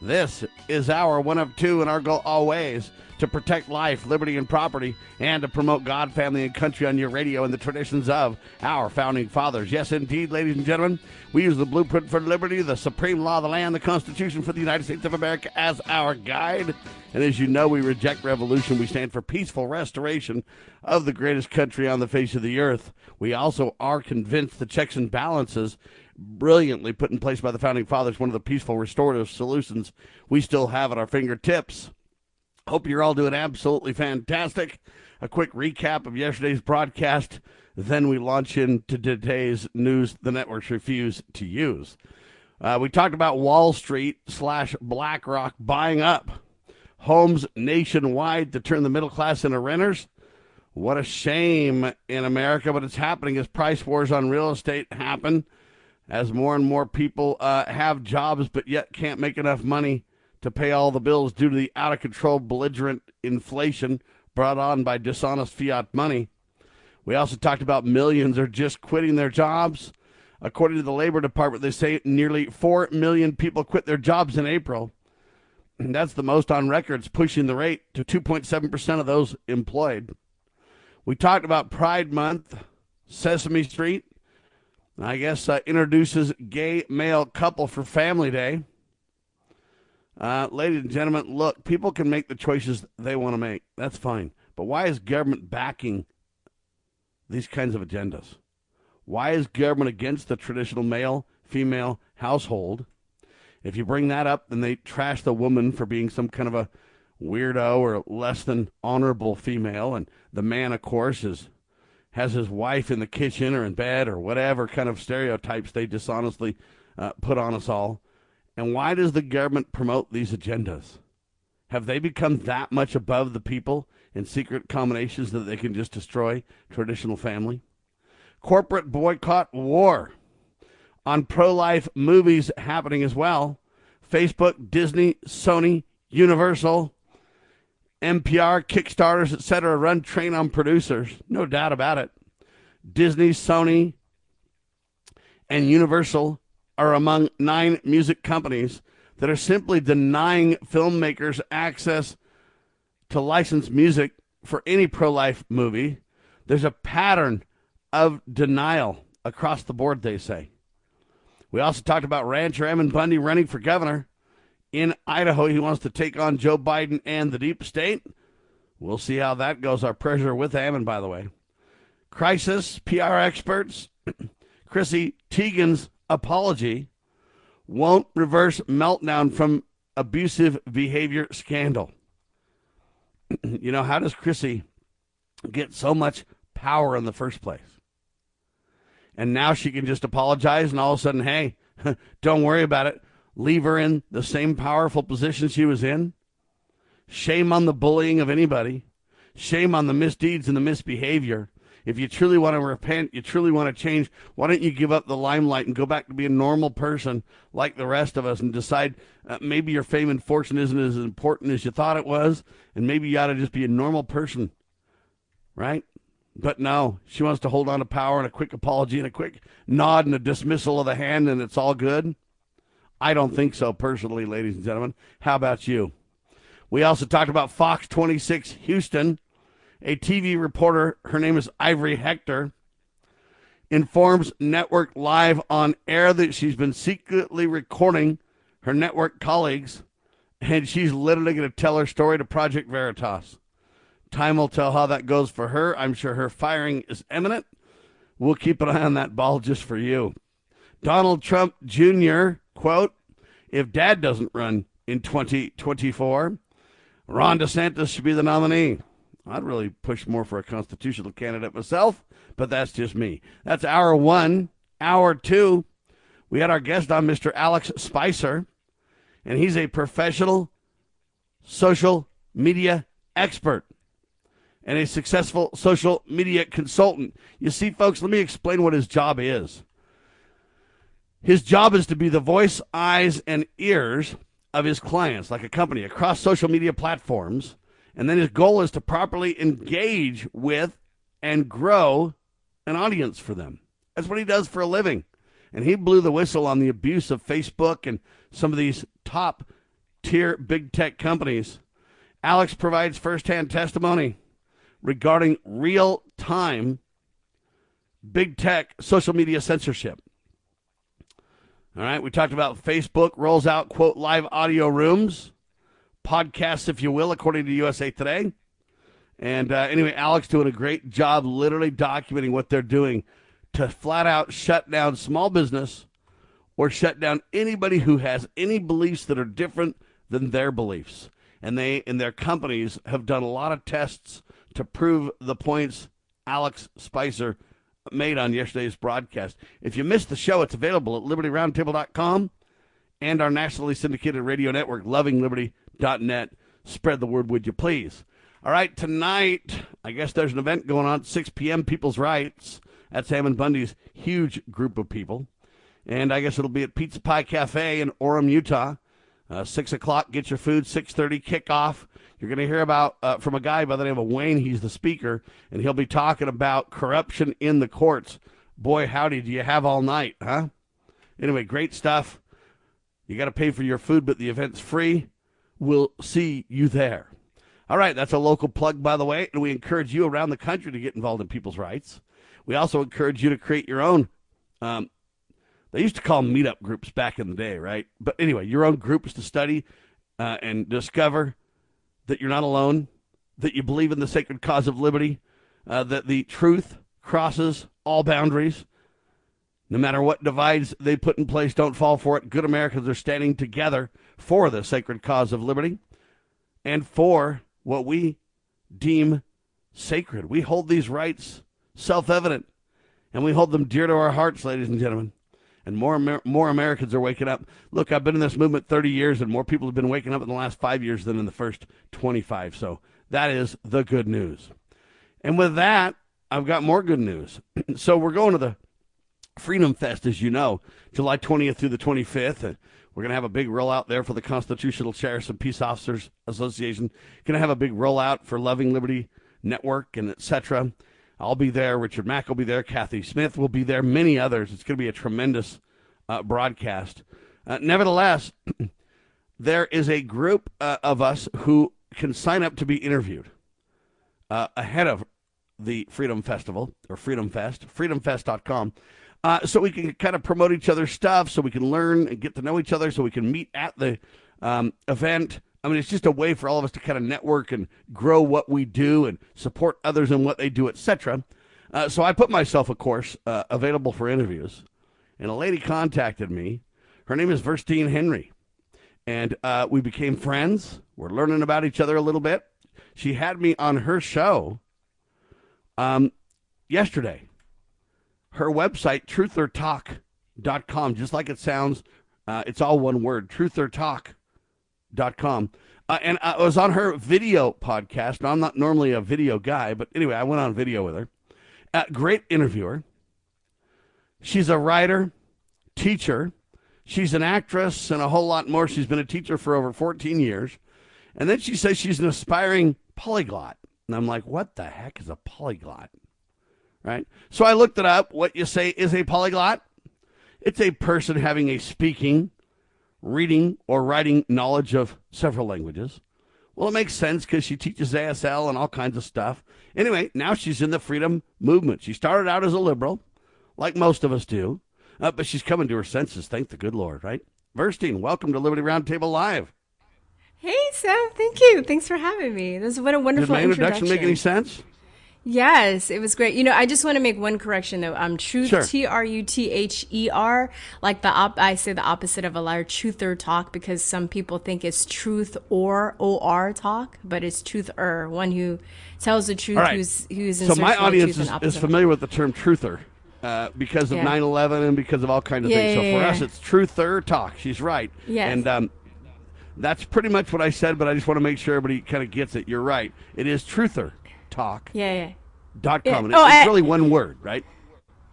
This is our one of two, and our goal always to protect life, liberty, and property, and to promote God, family, and country on your radio and the traditions of our founding fathers. Yes, indeed, ladies and gentlemen, we use the blueprint for liberty, the supreme law of the land, the Constitution for the United States of America as our guide. And as you know, we reject revolution. We stand for peaceful restoration of the greatest country on the face of the earth. We also are convinced the checks and balances brilliantly put in place by the founding fathers, one of the peaceful restorative solutions we still have at our fingertips. Hope you're all doing absolutely fantastic. A quick recap of yesterday's broadcast, then we launch into today's news the networks refuse to use. Uh, we talked about Wall Street slash BlackRock buying up homes nationwide to turn the middle class into renters. What a shame in America, but it's happening as price wars on real estate happen as more and more people uh, have jobs but yet can't make enough money to pay all the bills due to the out of control, belligerent inflation brought on by dishonest fiat money. We also talked about millions are just quitting their jobs. According to the Labor Department, they say nearly 4 million people quit their jobs in April. And that's the most on records, pushing the rate to 2.7% of those employed. We talked about Pride Month, Sesame Street, I guess uh, introduces gay male couple for Family Day. Uh, ladies and gentlemen, look, people can make the choices they want to make. That's fine. But why is government backing these kinds of agendas? Why is government against the traditional male female household? If you bring that up, then they trash the woman for being some kind of a weirdo or less than honorable female. And the man, of course, is has his wife in the kitchen or in bed or whatever kind of stereotypes they dishonestly uh, put on us all. And why does the government promote these agendas? Have they become that much above the people in secret combinations that they can just destroy traditional family? Corporate boycott war on pro life movies happening as well. Facebook, Disney, Sony, Universal, NPR, Kickstarters, etc., run train on producers. No doubt about it. Disney, Sony, and Universal are among nine music companies that are simply denying filmmakers access to licensed music for any pro life movie. There's a pattern of denial across the board, they say. We also talked about Rancher Ammon Bundy running for governor in Idaho. He wants to take on Joe Biden and the deep state. We'll see how that goes. Our pressure with Ammon, by the way. Crisis, PR experts, Chrissy Teigen's apology won't reverse meltdown from abusive behavior scandal. you know, how does Chrissy get so much power in the first place? And now she can just apologize and all of a sudden, hey, don't worry about it leave her in the same powerful position she was in? Shame on the bullying of anybody. Shame on the misdeeds and the misbehavior. If you truly want to repent, you truly want to change, why don't you give up the limelight and go back to be a normal person like the rest of us and decide uh, maybe your fame and fortune isn't as important as you thought it was, and maybe you ought to just be a normal person, right? But no, she wants to hold on to power and a quick apology and a quick nod and a dismissal of the hand, and it's all good. I don't think so personally, ladies and gentlemen. How about you? We also talked about Fox 26 Houston. A TV reporter, her name is Ivory Hecker, informs Network Live on air that she's been secretly recording her network colleagues, and she's literally going to tell her story to Project Veritas. Time will tell how that goes for her. I'm sure her firing is imminent. We'll keep an eye on that ball just for you. Donald Trump Jr quote, if dad doesn't run in 2024, Ron DeSantis should be the nominee. I'd really push more for a constitutional candidate myself, but that's just me. That's hour one. Hour two, we had our guest on, Mr. Alex Spicer, and he's a professional social media expert and a successful social media consultant. You see, folks, let me explain what his job is. His job is to be the voice, eyes, and ears of his clients, like a company, across social media platforms. And then his goal is to properly engage with and grow an audience for them. That's what he does for a living. And he blew the whistle on the abuse of Facebook and some of these top tier big tech companies. Alex provides firsthand testimony regarding real time big tech social media censorship. All right, we talked about Facebook rolls out, quote, live audio rooms, podcasts, if you will, according to USA Today. And uh, anyway, Alex doing a great job literally documenting what they're doing to flat out shut down small business or shut down anybody who has any beliefs that are different than their beliefs. And they and their companies have done a lot of tests to prove the points Alex Spicer made on yesterday's broadcast. If you missed the show, it's available at libertyroundtable.com and our nationally syndicated radio network, lovingliberty.net. Spread the word, would you please? All right, tonight, I guess there's an event going on at 6 p.m., People's Rights. That's Ammon Bundy's huge group of people. And I guess it'll be at Pizza Pie Cafe in Orem, Utah. Uh, 6 o'clock, get your food, 6.30 kickoff. You're going to hear about uh, from a guy by the name of Wayne. He's the speaker, and he'll be talking about corruption in the courts. Boy, howdy, do you have all night, huh? Anyway, great stuff. You got to pay for your food, but the event's free. We'll see you there. All right, that's a local plug, by the way, and we encourage you around the country to get involved in people's rights. We also encourage you to create your own. Um, they used to call them meetup groups back in the day, right? But anyway, your own groups to study uh, and discover that you're not alone, that you believe in the sacred cause of liberty, uh, that the truth crosses all boundaries. No matter what divides they put in place, don't fall for it. Good Americans are standing together for the sacred cause of liberty and for what we deem sacred. We hold these rights self evident, and we hold them dear to our hearts, ladies and gentlemen and more Amer- more Americans are waking up. Look, I've been in this movement 30 years, and more people have been waking up in the last five years than in the first 25. So that is the good news. And with that, I've got more good news. so we're going to the Freedom Fest, as you know, July 20th through the 25th. And we're going to have a big rollout there for the Constitutional Sheriffs and Peace Officers Association. Going to have a big rollout for Loving Liberty Network and etc. I'll be there. Richard Mack will be there. Kathy Smith will be there. Many others. It's going to be a tremendous uh, broadcast. Uh, nevertheless, there is a group uh, of us who can sign up to be interviewed uh, ahead of the Freedom Festival or Freedom Fest, freedomfest.com. Uh, so we can kind of promote each other's stuff, so we can learn and get to know each other, so we can meet at the um, event I mean, it's just a way for all of us to kind of network and grow what we do and support others in what they do, etc. Uh, so I put myself, of course, uh, available for interviews. And a lady contacted me. Her name is Verstine Henry. And uh, we became friends. We're learning about each other a little bit. She had me on her show um, yesterday. Her website, truthertalk.com, just like it sounds, uh, it's all one word, truthertalk.com com. Uh, and I was on her video podcast. Now, I'm not normally a video guy, but anyway, I went on video with her. Uh, great interviewer. She's a writer, teacher. She's an actress and a whole lot more. She's been a teacher for over 14 years. And then she says she's an aspiring polyglot. And I'm like, what the heck is a polyglot? Right? So I looked it up. What you say is a polyglot? It's a person having a speaking, reading or writing knowledge of several languages. Well, it makes sense because she teaches ASL and all kinds of stuff. Anyway, now she's in the freedom movement. She started out as a liberal, like most of us do, uh, but she's coming to her senses. Thank the good Lord, right? Verstine, welcome to Liberty Roundtable Live. Hey, Sam. Thank you. Thanks for having me. This is what a wonderful Did my introduction, introduction. make any sense? Yes, it was great. You know, I just want to make one correction though. Um, truth, sure. T R U T H E R, like the op- I say the opposite of a liar, truther talk, because some people think it's truth or O R talk, but it's truth er, one who tells the truth, right. who's who's in so my audience is, is, familiar with the term truther. Uh, because of yeah. 9-11 and because of all kinds of yeah, things. So yeah, for us, it's truther talk. She's right. Yes. And um, That's pretty much what I said, but I just want to make sure everybody kind of gets it. You're right. It is truther talk. Yeah, yeah. Dot com. Yeah. Oh, it's I, really one word, right?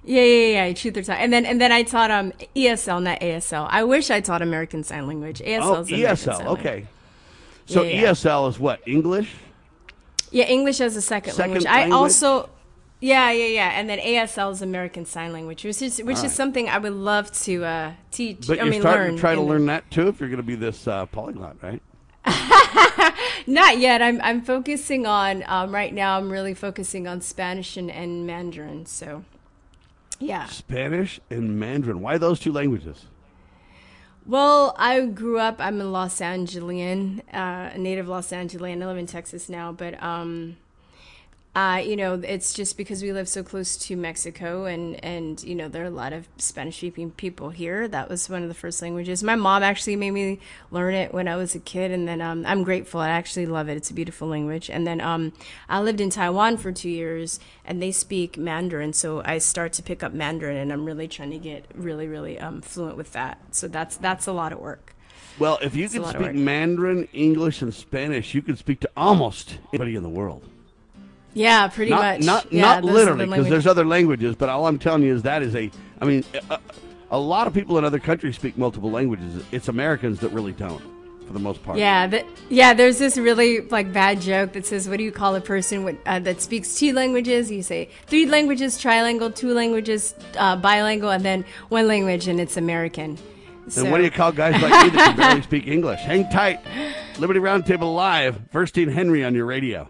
Yeah, yeah, yeah. Truth or talk. And then and then I taught um ESL, not ASL. I wish I taught American Sign Language. ASL oh, ESL. Okay. So yeah. ESL is what English? Yeah, English as a second, second language. language. I also yeah, yeah, yeah. And then ASL is American Sign Language, which is which right. is something I would love to uh, teach. But I you're mean, starting learn to try to learn that too if you're going to be this uh, polyglot, right? Not yet. I'm I'm focusing on um, right now. I'm really focusing on Spanish and, and Mandarin. So, yeah. Spanish and Mandarin. Why those two languages? Well, I grew up. I'm a Los Angelian, uh, a native Los Angelian. I live in Texas now, but um, uh, you know, it's just because we live so close to Mexico, and and you know there are a lot of Spanish-speaking people here. That was one of the first languages. My mom actually made me learn it when I was a kid, and then um, I'm grateful. I actually love it. It's a beautiful language. And then um, I lived in Taiwan for two years, and they speak Mandarin, so I start to pick up Mandarin, and I'm really trying to get really, really um, fluent with that. So that's that's a lot of work. Well, if you can speak Mandarin, English, and Spanish, you can speak to almost anybody in the world. Yeah, pretty not, much. Not yeah, not literally, because there's other languages. But all I'm telling you is that is a. I mean, a, a, lot of people in other countries speak multiple languages. It's Americans that really don't, for the most part. Yeah, yeah. There's this really like bad joke that says, "What do you call a person with, uh, that speaks two languages?" You say three languages, trilingual, two languages, uh, bilingual, and then one language, and it's American. So. And what do you call guys like me that can barely speak English? Hang tight. Liberty Roundtable Live. Verstein Henry on your radio.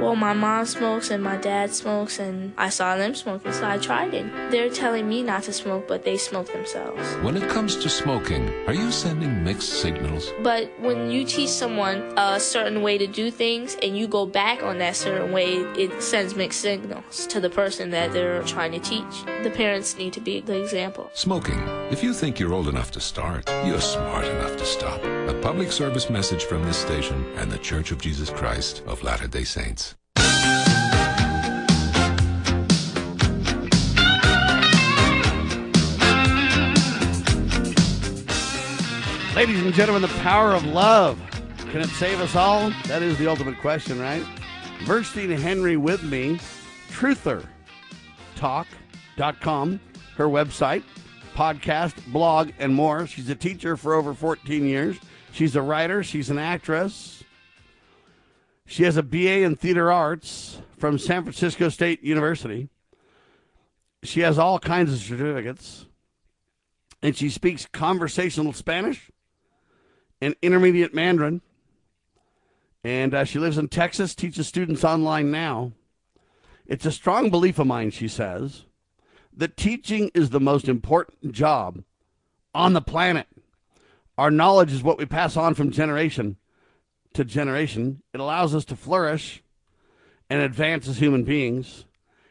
Well, my mom smokes and my dad smokes, and I saw them smoking, so I tried it. They're telling me not to smoke, but they smoke themselves. When it comes to smoking, are you sending mixed signals? But when you teach someone a certain way to do things and you go back on that certain way, it sends mixed signals to the person that they're trying to teach. The parents need to be the example. Smoking. If you think you're old enough to start, you're smart enough to stop. A public service message from this station and the Church of Jesus Christ of Latter day Saints. Ladies and gentlemen, the power of love. Can it save us all? That is the ultimate question, right? Verstein Henry with me, truthertalk.com, her website, podcast, blog, and more. She's a teacher for over 14 years. She's a writer, she's an actress. She has a BA in theater arts from San Francisco State University. She has all kinds of certificates. And she speaks conversational Spanish and intermediate Mandarin. And uh, she lives in Texas, teaches students online now. It's a strong belief of mine, she says, that teaching is the most important job on the planet. Our knowledge is what we pass on from generation to generation. It allows us to flourish and advance as human beings.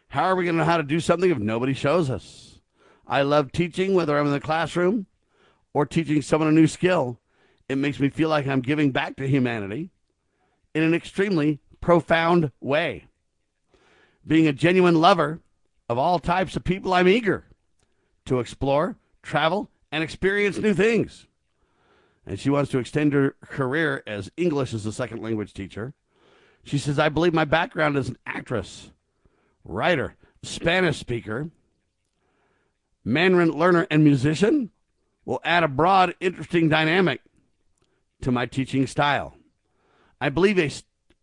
How are we going to know how to do something if nobody shows us? I love teaching, whether I'm in the classroom or teaching someone a new skill. It makes me feel like I'm giving back to humanity in an extremely profound way. Being a genuine lover of all types of people, I'm eager to explore, travel, and experience new things. And she wants to extend her career as English as a second language teacher. She says, I believe my background as an actress, writer, Spanish speaker, Mandarin learner, and musician will add a broad, interesting dynamic to my teaching style. I believe a,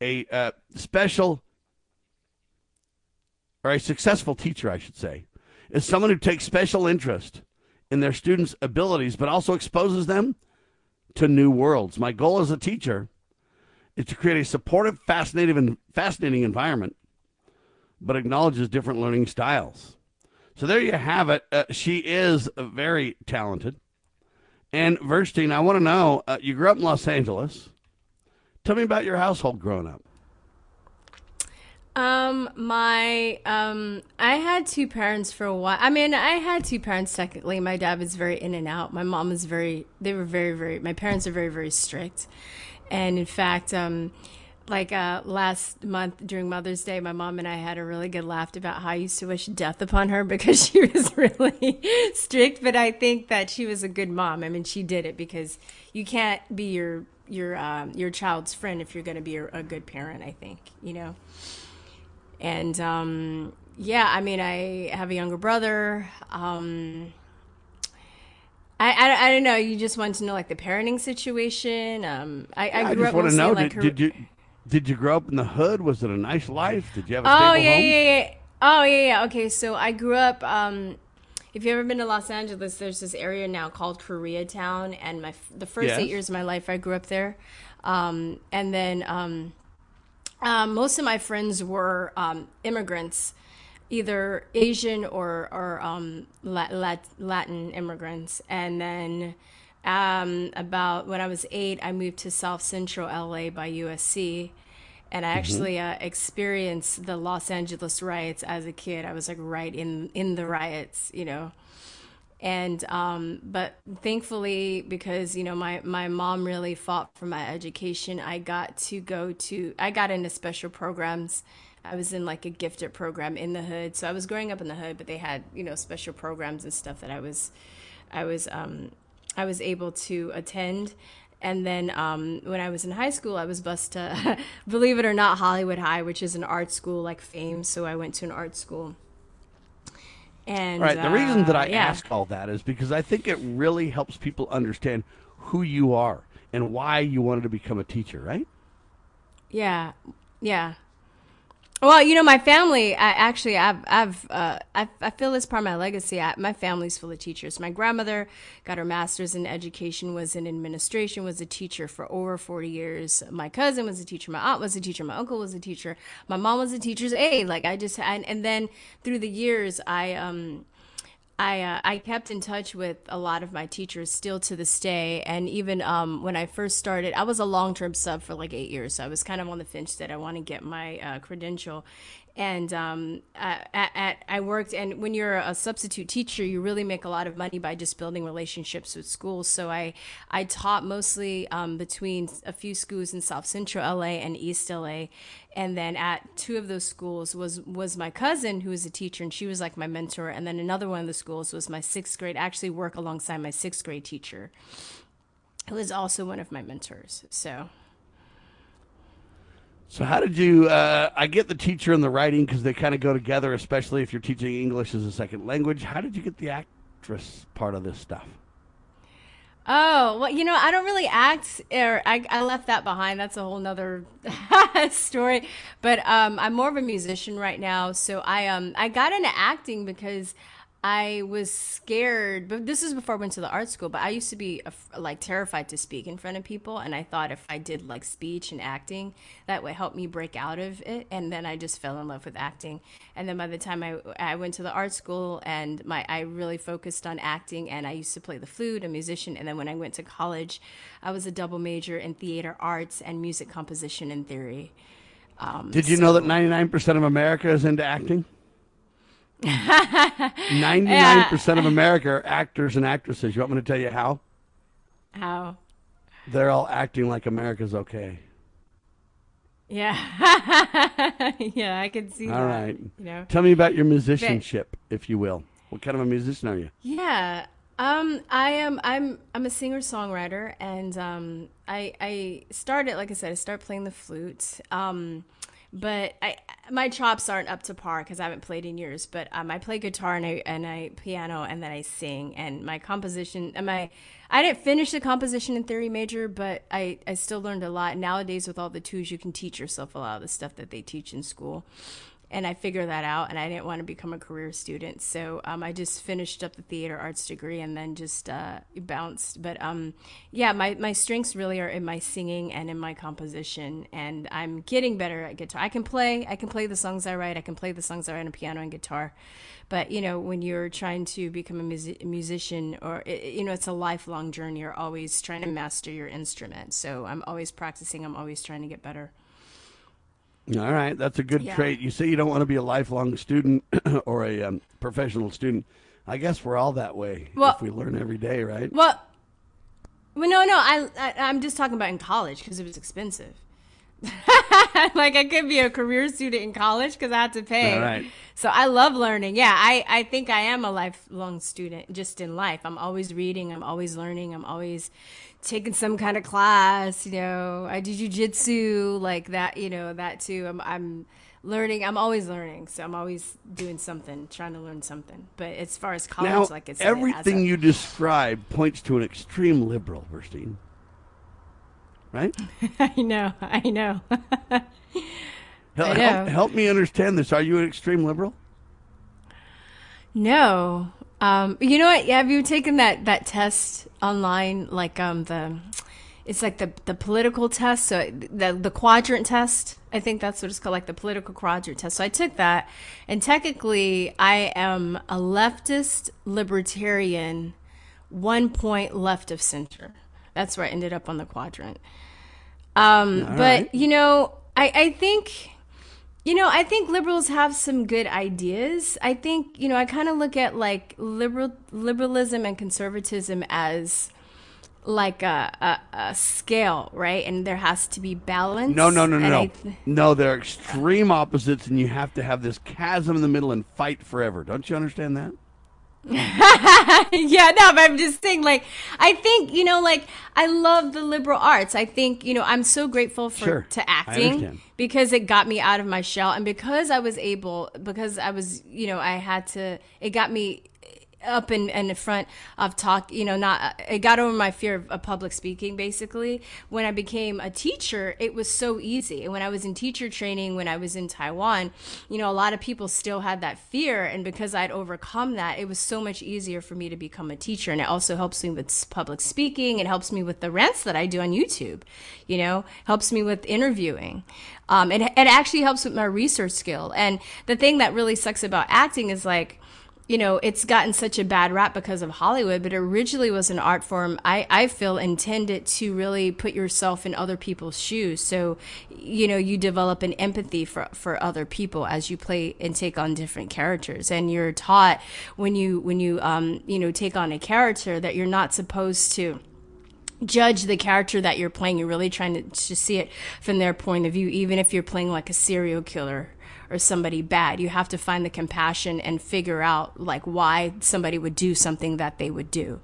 a uh, special or a successful teacher, I should say, is someone who takes special interest in their students' abilities, but also exposes them to new worlds. My goal as a teacher is to create a supportive, fascinating, and fascinating environment, but acknowledges different learning styles. So there you have it. Uh, she is very talented. And Verstein, I want to know uh, you grew up in Los Angeles. Tell me about your household growing up. Um, my um, I had two parents for a while. I mean, I had two parents technically. My dad was very in and out. My mom was very. They were very, very. My parents are very, very strict, and in fact, um, like uh, last month during Mother's Day, my mom and I had a really good laugh about how I used to wish death upon her because she was really strict. But I think that she was a good mom. I mean, she did it because you can't be your your um, your child's friend if you're going to be a, a good parent. I think you know. And um, yeah, I mean, I have a younger brother. Um, I, I, I, don't know. You just want to know like the parenting situation. Um, I, I grew I just up want to know. Like did, her... did, you did you grow up in the hood? Was it a nice life? Did you have a oh, stable yeah, home? yeah, yeah. Oh yeah, yeah. Okay, so I grew up. Um, if you've ever been to Los Angeles, there's this area now called Koreatown, and my the first yes. eight years of my life, I grew up there. Um, and then um, um, most of my friends were um, immigrants, either Asian or or um, Latin immigrants. And then um, about when I was eight, I moved to South Central LA by USC, and I mm-hmm. actually uh, experienced the Los Angeles riots as a kid. I was like right in in the riots, you know and um, but thankfully because you know my my mom really fought for my education i got to go to i got into special programs. I was in like a gifted program in the hood. So i was growing up in the hood but they had you know special programs and stuff that i was i was um i was able to attend. And then um, when I was in high school, I was bused to, believe it or not, Hollywood High, which is an art school like fame. So I went to an art school and right, the uh, reason that I yeah. ask all that is because I think it really helps people understand who you are and why you wanted to become a teacher, right? Yeah, yeah. Well, you know, my family. I actually, I've, I've, uh, I, I feel it's part of my legacy. I, my family's full of teachers. My grandmother got her master's in education, was in administration, was a teacher for over forty years. My cousin was a teacher. My aunt was a teacher. My uncle was a teacher. My mom was a teacher's aide. Like I just, and, and then through the years, I, um, I uh, I kept in touch with a lot of my teachers still to this day, and even um, when I first started, I was a long term sub for like eight years. So I was kind of on the fence that I want to get my uh, credential, and um, at, at, I worked. And when you're a substitute teacher, you really make a lot of money by just building relationships with schools. So I I taught mostly um, between a few schools in South Central LA and East LA, and then at two of those schools was was my cousin who was a teacher, and she was like my mentor. And then another one of the schools was my sixth grade. I actually work alongside my sixth grade teacher, who is also one of my mentors. So. So how did you? Uh, I get the teacher and the writing because they kind of go together, especially if you're teaching English as a second language. How did you get the actress part of this stuff? Oh well, you know I don't really act, or I, I left that behind. That's a whole nother story. But um, I'm more of a musician right now, so I um I got into acting because I was scared, but this is before I went to the art school. But I used to be like terrified to speak in front of people, and I thought if I did like speech and acting, that would help me break out of it. And then I just fell in love with acting. And then by the time I I went to the art school, and my I really focused on acting, and I used to play the flute, a musician. And then when I went to college, I was a double major in theater arts and music composition and theory. Um, Did you so, know that 99% of America is into acting? 99% of America are actors and actresses. You want me to tell you how? How? They're all acting like America's okay. Yeah. yeah, I can see All that. right. You know. Tell me about your musicianship, if you will. What kind of a musician are you? Yeah. Um, I am. I'm. I'm a singer songwriter, and um, I I started like I said, I started playing the flute. Um, but I my chops aren't up to par because I haven't played in years. But um, I play guitar and I and I piano and then I sing. And my composition and my I didn't finish the composition in theory major, but I I still learned a lot. Nowadays, with all the tools, you can teach yourself a lot of the stuff that they teach in school and I figured that out, and I didn't want to become a career student, so um, I just finished up the theater arts degree and then just uh, bounced. But um, yeah, my my strengths really are in my singing and in my composition, and I'm getting better at guitar. I can play, I can play the songs I write, I can play the songs I write on piano and guitar. But you know, when you're trying to become a, music- musician, or you know, it's a lifelong journey. You're always trying to master your instrument. So I'm always practicing. I'm always trying to get better. All right, that's a good Yeah. trait. You say you don't want to be a lifelong student or a um, professional student. I guess we're all that way Well- if we learn every day, right? Well, well, no, no. I, I I'm just talking about in college because it was expensive. like I could be a career student in college because I had to pay. All right. So I love learning. Yeah, I I think I am a lifelong student just in life. I'm always reading. I'm always learning. I'm always taking some kind of class. You know, I do jujitsu like that. You know that too. I'm I'm learning. I'm always learning. So I'm always doing something, trying to learn something. But as far as college, now, like it's everything you describe points to an extreme liberal, Verstein. Right? I know. I know. Help, I help, know. help me understand this. Are you an extreme liberal? No. Um, you know what? Have you taken that that test online? Like um the, it's like the the political test. So the the quadrant test. I think that's what it's called, like the political quadrant test. So I took that, and technically, I am a leftist libertarian, one point left of center. That's where I ended up on the quadrant. Um, but right. you know, I I think. You know, I think liberals have some good ideas. I think, you know, I kind of look at like liberal liberalism and conservatism as like a, a, a scale, right? And there has to be balance. No, no, no, no, no. Th- no, they're extreme opposites, and you have to have this chasm in the middle and fight forever. Don't you understand that? yeah, no, but I'm just saying, like, I think, you know, like, I love the liberal arts. I think, you know, I'm so grateful for Sure. to acting because it got me out of my shell, and because I was able, because I was, you know, I had to, it got me up in, in the front of talk you know not it got over my fear of, of public speaking basically. When i became a teacher it was so easy. And when i was in teacher training when i was in taiwan you know a lot of people still had that fear. And because i'd overcome that it was so much easier for me to become a teacher. And it also helps me with public speaking. It helps me with the rants that i do on youtube you know helps me with interviewing. Um, it, it actually helps with my research skill. And the thing that really sucks about acting is like you know, it's gotten such a bad rap because of Hollywood, but originally was an art form I, I feel intended to really put yourself in other people's shoes. So, you know, you develop an empathy for, for other people as you play and take on different characters. And you're taught when you, when you, um, you know, take on a character that you're not supposed to, judge the character that you're playing. You're really trying to, to see it from their point of view, even if you're playing like a serial killer or somebody bad. You have to find the compassion and figure out like why somebody would do something that they would do.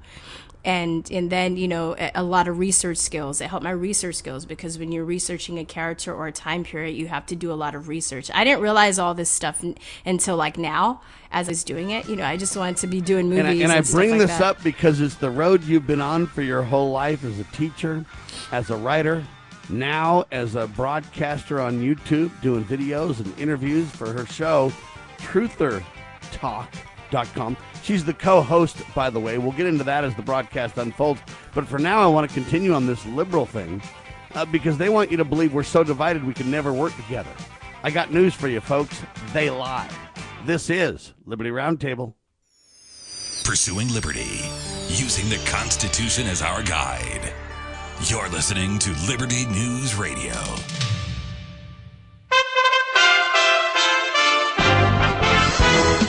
And and then you know a, a lot of research skills. It helped my research skills because when you're researching a character or a time period, you have to do a lot of research. I didn't realize all this stuff n- until like now, as I was doing it. You know, I just wanted to be doing movies. And I, and I bring like this that. up because it's the road you've been on for your whole life as a teacher, as a writer, now as a broadcaster on YouTube, doing videos and interviews for her show, TrutherTalk.com. She's the co host, by the way. We'll get into that as the broadcast unfolds. But for now, I want to continue on this liberal thing uh, because they want you to believe we're so divided we can never work together. I got news for you, folks. They lie. This is Liberty Roundtable. Pursuing liberty, using the Constitution as our guide. You're listening to Liberty News Radio.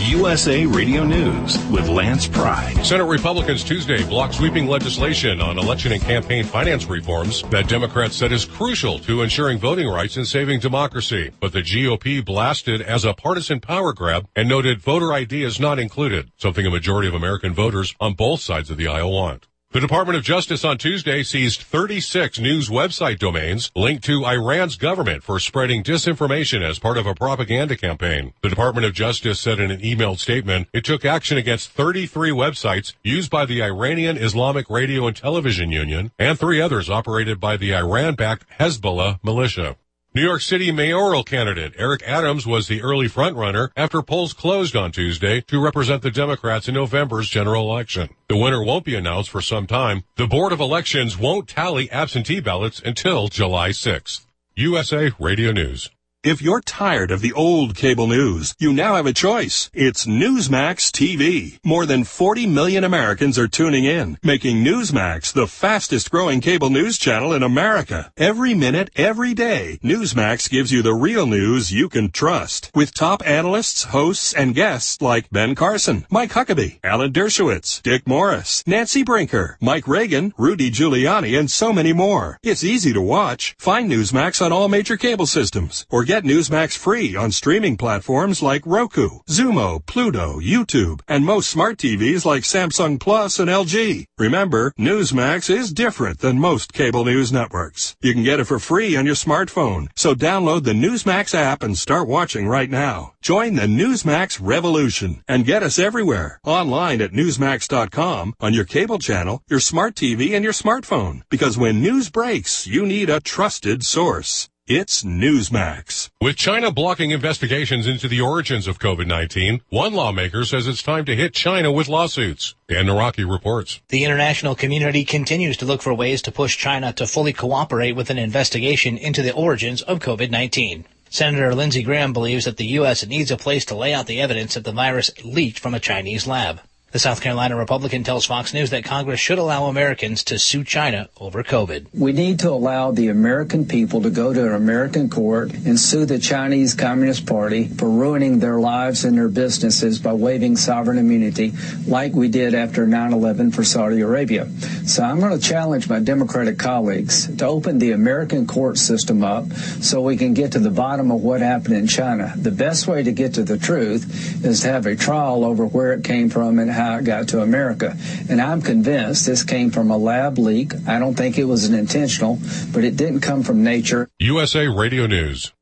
USA Radio News with Lance Pride. Senate Republicans Tuesday blocked sweeping legislation on election and campaign finance reforms that Democrats said is crucial to ensuring voting rights and saving democracy. But the GOP blasted as a partisan power grab and noted voter ID is not included, something a majority of American voters on both sides of the aisle want. The Department of Justice on Tuesday seized 36 news website domains linked to Iran's government for spreading disinformation as part of a propaganda campaign. The Department of Justice said in an emailed statement it took action against 33 websites used by the Iranian Islamic Radio and Television Union and three others operated by the Iran-backed Hezbollah militia. New York City mayoral candidate Eric Adams was the early frontrunner after polls closed on Tuesday to represent the Democrats in November's general election. The winner won't be announced for some time. The Board of Elections won't tally absentee ballots until July 6th. USA Radio News. If you're tired of the old cable news, you now have a choice. It's Newsmax TV. More than 40 million Americans are tuning in, making Newsmax the fastest growing cable news channel in America. Every minute, every day, Newsmax gives you the real news you can trust. With top analysts, hosts, and guests like Ben Carson, Mike Huckabee, Alan Dershowitz, Dick Morris, Nancy Brinker, Mike Reagan, Rudy Giuliani, and so many more. It's easy to watch. Find Newsmax on all major cable systems or get Newsmax free on streaming platforms like Roku, Xumo, Pluto, YouTube, and most smart TVs like Samsung Plus and LG. Remember, Newsmax is different than most cable news networks. You can get it for free on your smartphone. So download the Newsmax app and start watching right now. Join the Newsmax revolution and get us everywhere. Online at Newsmax.com, on your cable channel, your smart TV, and your smartphone. Because when news breaks, you need a trusted source. It's Newsmax. With China blocking investigations into the origins of COVID-19, one lawmaker says it's time to hit China with lawsuits. Dan Naraki reports. The international community continues to look for ways to push China to fully cooperate with an investigation into the origins of COVID-19. Senator Lindsey Graham believes that the U.S. needs a place to lay out the evidence that the virus leaked from a Chinese lab. The South Carolina Republican tells Fox News that Congress should allow Americans to sue China over COVID. We need to allow the American people to go to an American court and sue the Chinese Communist Party for ruining their lives and their businesses by waiving sovereign immunity, like we did after 9 11 for Saudi Arabia. So I'm going to challenge my Democratic colleagues to open the American court system up so we can get to the bottom of what happened in China. The best way to get to the truth is to have a trial over where it came from and how how it got to America. And I'm convinced this came from a lab leak. I don't think it was an intentional, but it didn't come from nature. USA Radio News.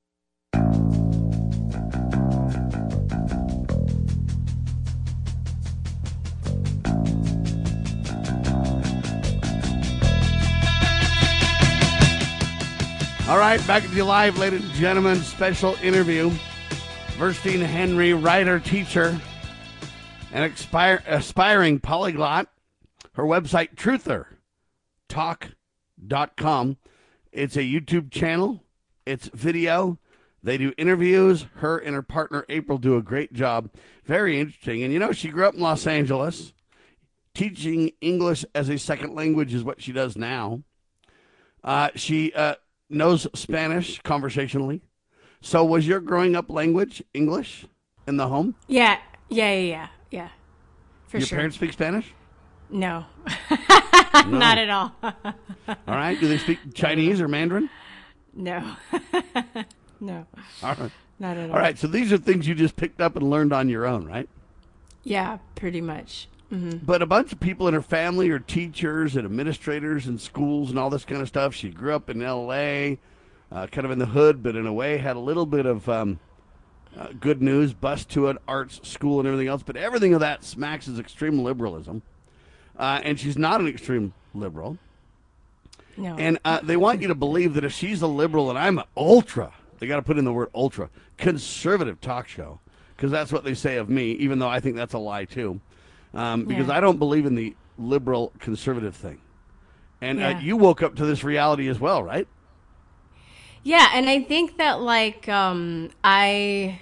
All right, back to you live, ladies and gentlemen. Special interview. Verstine Henry, writer, teacher, an expire, aspiring polyglot. Her website, truthertalk.com. It's a YouTube channel, it's video. They do interviews. Her and her partner, April, do a great job. Very interesting. And you know, she grew up in Los Angeles. Teaching English as a second language is what she does now. Uh, she uh, knows Spanish conversationally. So, was your growing up language English in the home? Yeah, yeah, yeah, yeah. For Your sure. parents speak Spanish? No, not at all. all right. Do they speak Chinese or Mandarin? No, no. All right. Not at all. All right. So these are things you just picked up and learned on your own, right? Yeah, pretty much. Mm-hmm. But a bunch of people in her family are teachers and administrators in schools and all this kind of stuff. She grew up in L.A., uh, kind of in the hood, but in a way had a little bit of um, uh, good news, bus to an arts school and everything else. But everything of that smacks is extreme liberalism. Uh, and she's not an extreme liberal. No. And uh, they want you to believe that if she's a liberal and I'm an ultra, they got to put in the word ultra, conservative talk show, because that's what they say of me, even though I think that's a lie too. Um, because Yeah. I don't believe in the liberal conservative thing. And uh, Yeah. you woke up to this reality as well, right? Yeah, and I think that like um I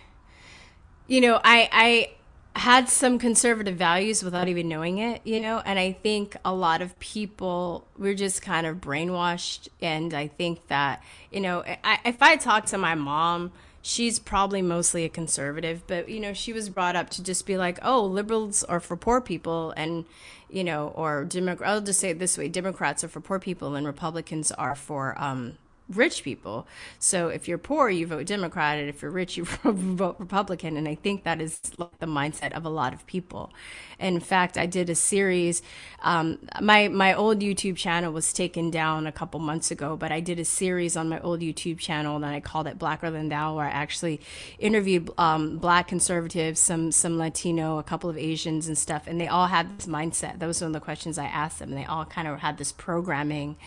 you know, I I had some conservative values without even knowing it, you know, and I think a lot of people we're just kind of brainwashed and I think that, you know, I, if I talk to my mom, she's probably mostly a conservative, but you know, she was brought up to just be like, "Oh, liberals are for poor people," and you know, or Democrat. I'll just say it this way: Democrats are for poor people, and Republicans are for um, rich people. So if you're poor, you vote Democrat, and if you're rich, you vote Republican. And I think that is the mindset of a lot of people. In fact, I did a series. Um, my my old YouTube channel was taken down a couple months ago, but I did a series on my old YouTube channel, and I called it Blacker Than Thou, where I actually interviewed um, Black conservatives, some some Latino, a couple of Asians and stuff, and they all had this mindset. That was one of the questions I asked them. And they all kind of had this programming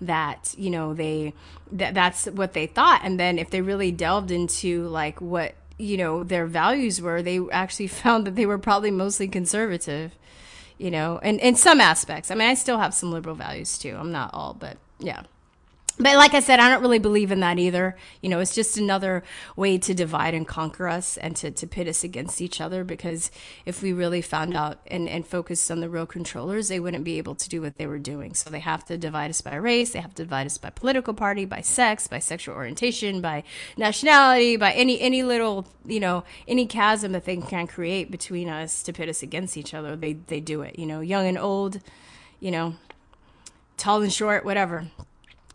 that you know they that that's what they thought and then if they really delved into like what you know their values were they actually found that they were probably mostly conservative you know and in some aspects. I mean i still have some liberal values too. I'm not all but yeah but like I said, I don't really believe in that either. You know, it's just another way to divide and conquer us and to, to pit us against each other because if we really found out and, and focused on the real controllers, they wouldn't be able to do what they were doing. So they have to divide us by race, they have to divide us by political party, by sex, by sexual orientation, by nationality, by any any little, you know, any chasm that they can create between us to pit us against each other. They they do it, you know, young and old, you know, tall and short, whatever.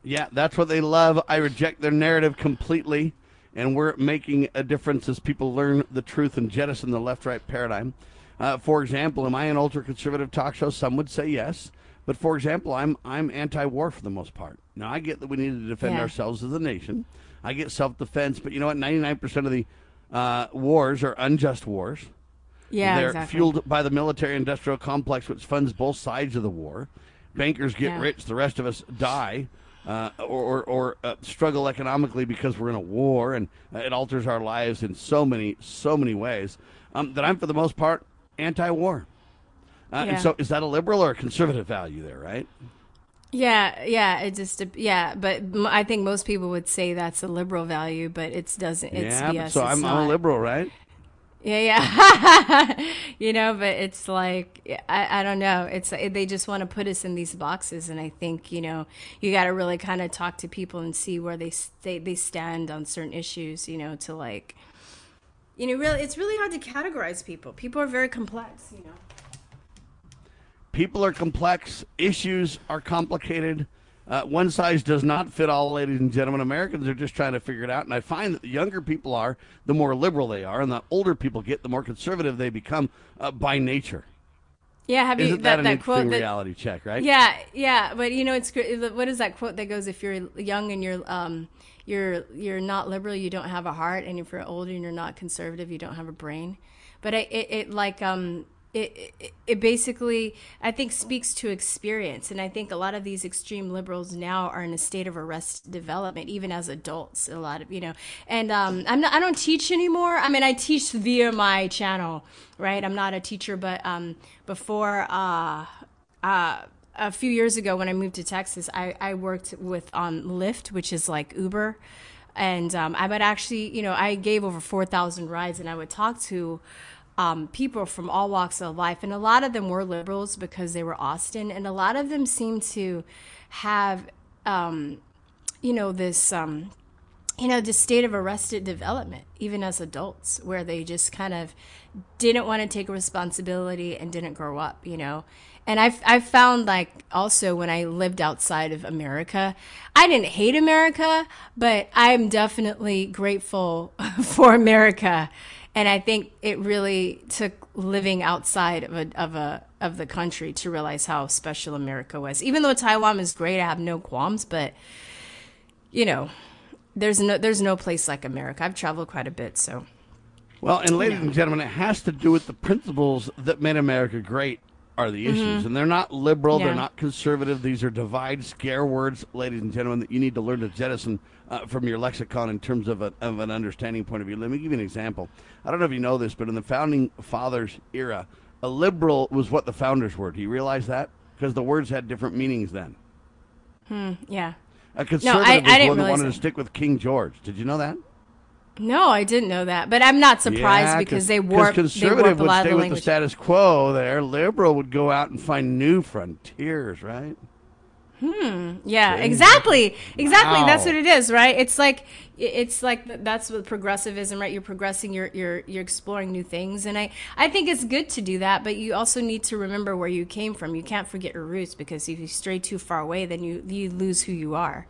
Yeah, that's what they love. I reject their narrative completely, and we're making a difference as people learn the truth and jettison the left right paradigm. Uh, for example, am I an ultra conservative talk show? Some would say yes. But for example, I'm I'm anti-war for the most part. Now I get that we need to defend yeah. ourselves as a nation. I get self-defense, but you know what? Ninety-nine percent of the uh, wars are unjust wars. Yeah, they're exactly. fueled by the military-industrial complex, which funds both sides of the war. Bankers get yeah. rich; the rest of us die uh, or, or uh, struggle economically because we're in a war, and uh, it alters our lives in so many, so many ways. Um, that I'm, for the most part, anti-war. Uh, yeah. And so, is that a liberal or a conservative value there? Right? Yeah, yeah, it just yeah, but I think most people would say that's a liberal value, but it doesn't. It's yeah, BS. so I'm, I'm, a liberal, right? Yeah, yeah. you know, but it's like I, I don't know. It's eh, they just want to put us in these boxes, and I think you know you got to really kind of talk to people and see where they they they stand on certain issues. You know, to like, you know, really, it's really hard to categorize people. People are very complex. You know, people are complex. Issues are complicated. Uh, one size does not fit all, ladies and gentlemen. Americans are just trying to figure it out. And I find that the younger people are, the more liberal they are, and the older people get, the more conservative they become uh, by nature. Yeah, have Isn't you that, that, that quote? That, reality check, right? Yeah, yeah, but you know it's what is that quote that goes if you're young and you're um you're you're not liberal, you don't have a heart, and if you're older and you're not conservative, you don't have a brain. But it, it, it like um it, it, it basically i think speaks to experience. And i think a lot of these extreme liberals now are in a state of arrested development even as adults a lot of you know. And um, i'm not i don't teach anymore. I mean i teach via my channel right? I'm not a teacher but um, before uh, uh, a few years ago when i moved to texas i, I worked with on lyft which is like uber. And um, i would actually you know i gave over 4000 rides and i would talk to um, people from all walks of life, and a lot of them were liberals because they were Austin, and a lot of them seemed to have, um, you know, this, um, you know, this state of arrested development, even as adults, where they just kind of didn't want to take responsibility and didn't grow up, you know. And I've, I've found like also when I lived outside of America, I didn't hate America, but I'm definitely grateful for America and I think it really took living outside of a of a of the country to realize how special America was. Even though Taiwan is great, I have no qualms, but you know, there's no there's no place like America. I've traveled quite a bit, so. Well, and ladies and gentlemen, it has to do with the principles that made America great are the issues. Mm-hmm. And they're not liberal, yeah. they're not conservative. These are divide scare words, ladies and gentlemen, that you need to learn to jettison uh, from your lexicon in terms of, a, of an understanding point of view. Let me give you an example. I don't know if you know this, but in the founding fathers era, a liberal was what the founders were. Do you realize that? Because the words had different meanings then. Hmm, yeah. A conservative no, I, was I one that wanted to stick with King George. Did you know that? No, I didn't know that, but I'm not surprised yeah, because they warp. Conservative they warp would stay with the status quo. There, liberal would go out and find new frontiers, right? Hmm. Yeah. Exactly. Exactly. Wow. That's what it is, right? It's like it's like that's what progressivism, right? You're progressing. You're you're you're exploring new things, and I I think it's good to do that. But you also need to remember where you came from. You can't forget your roots because if you stray too far away, then you you lose who you are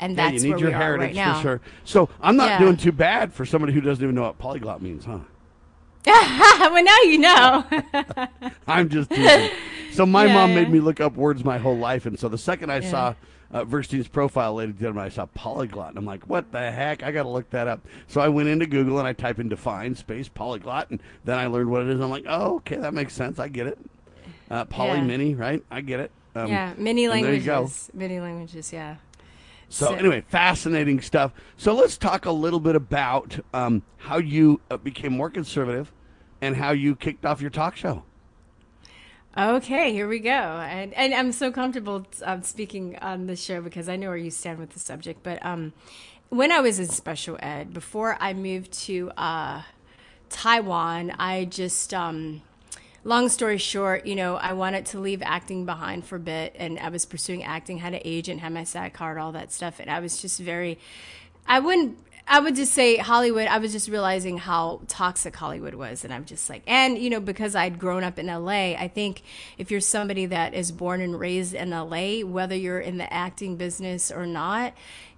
and yeah, that's you need your heritage right for sure. So I'm not yeah. doing too bad for somebody who doesn't even know what polyglot means, huh? well, now you know. I'm just teasing. So my yeah, mom made me look up words my whole life, and so the second I saw uh, Verstein's profile, ladies and gentlemen, I saw polyglot, and I'm like, what the heck? I got to look that up. So I went into Google and I typed in define space polyglot, and then I learned what it is. I'm like, oh, okay, that makes sense. I get it. Uh, poly mini, right? I get it. Um, yeah, many languages. There you go. Many languages. Yeah. So, anyway, fascinating stuff. So let's talk a little bit about um, how you uh, became more conservative and how you kicked off your talk show. Okay, here we go. And, and I'm so comfortable um, speaking on this show because I know where you stand with the subject. But um, when I was in special ed, before I moved to uh, Taiwan, I just um, long story short, you know, I wanted to leave acting behind for a bit and I was pursuing acting, had an agent, had my SAG card, all that stuff. And I was just very, I wouldn't, I would just say Hollywood, I was just realizing how toxic Hollywood was. And I'm just like, and, you know, because I'd grown up in LA, I think if you're somebody that is born and raised in LA, whether you're in the acting business or not,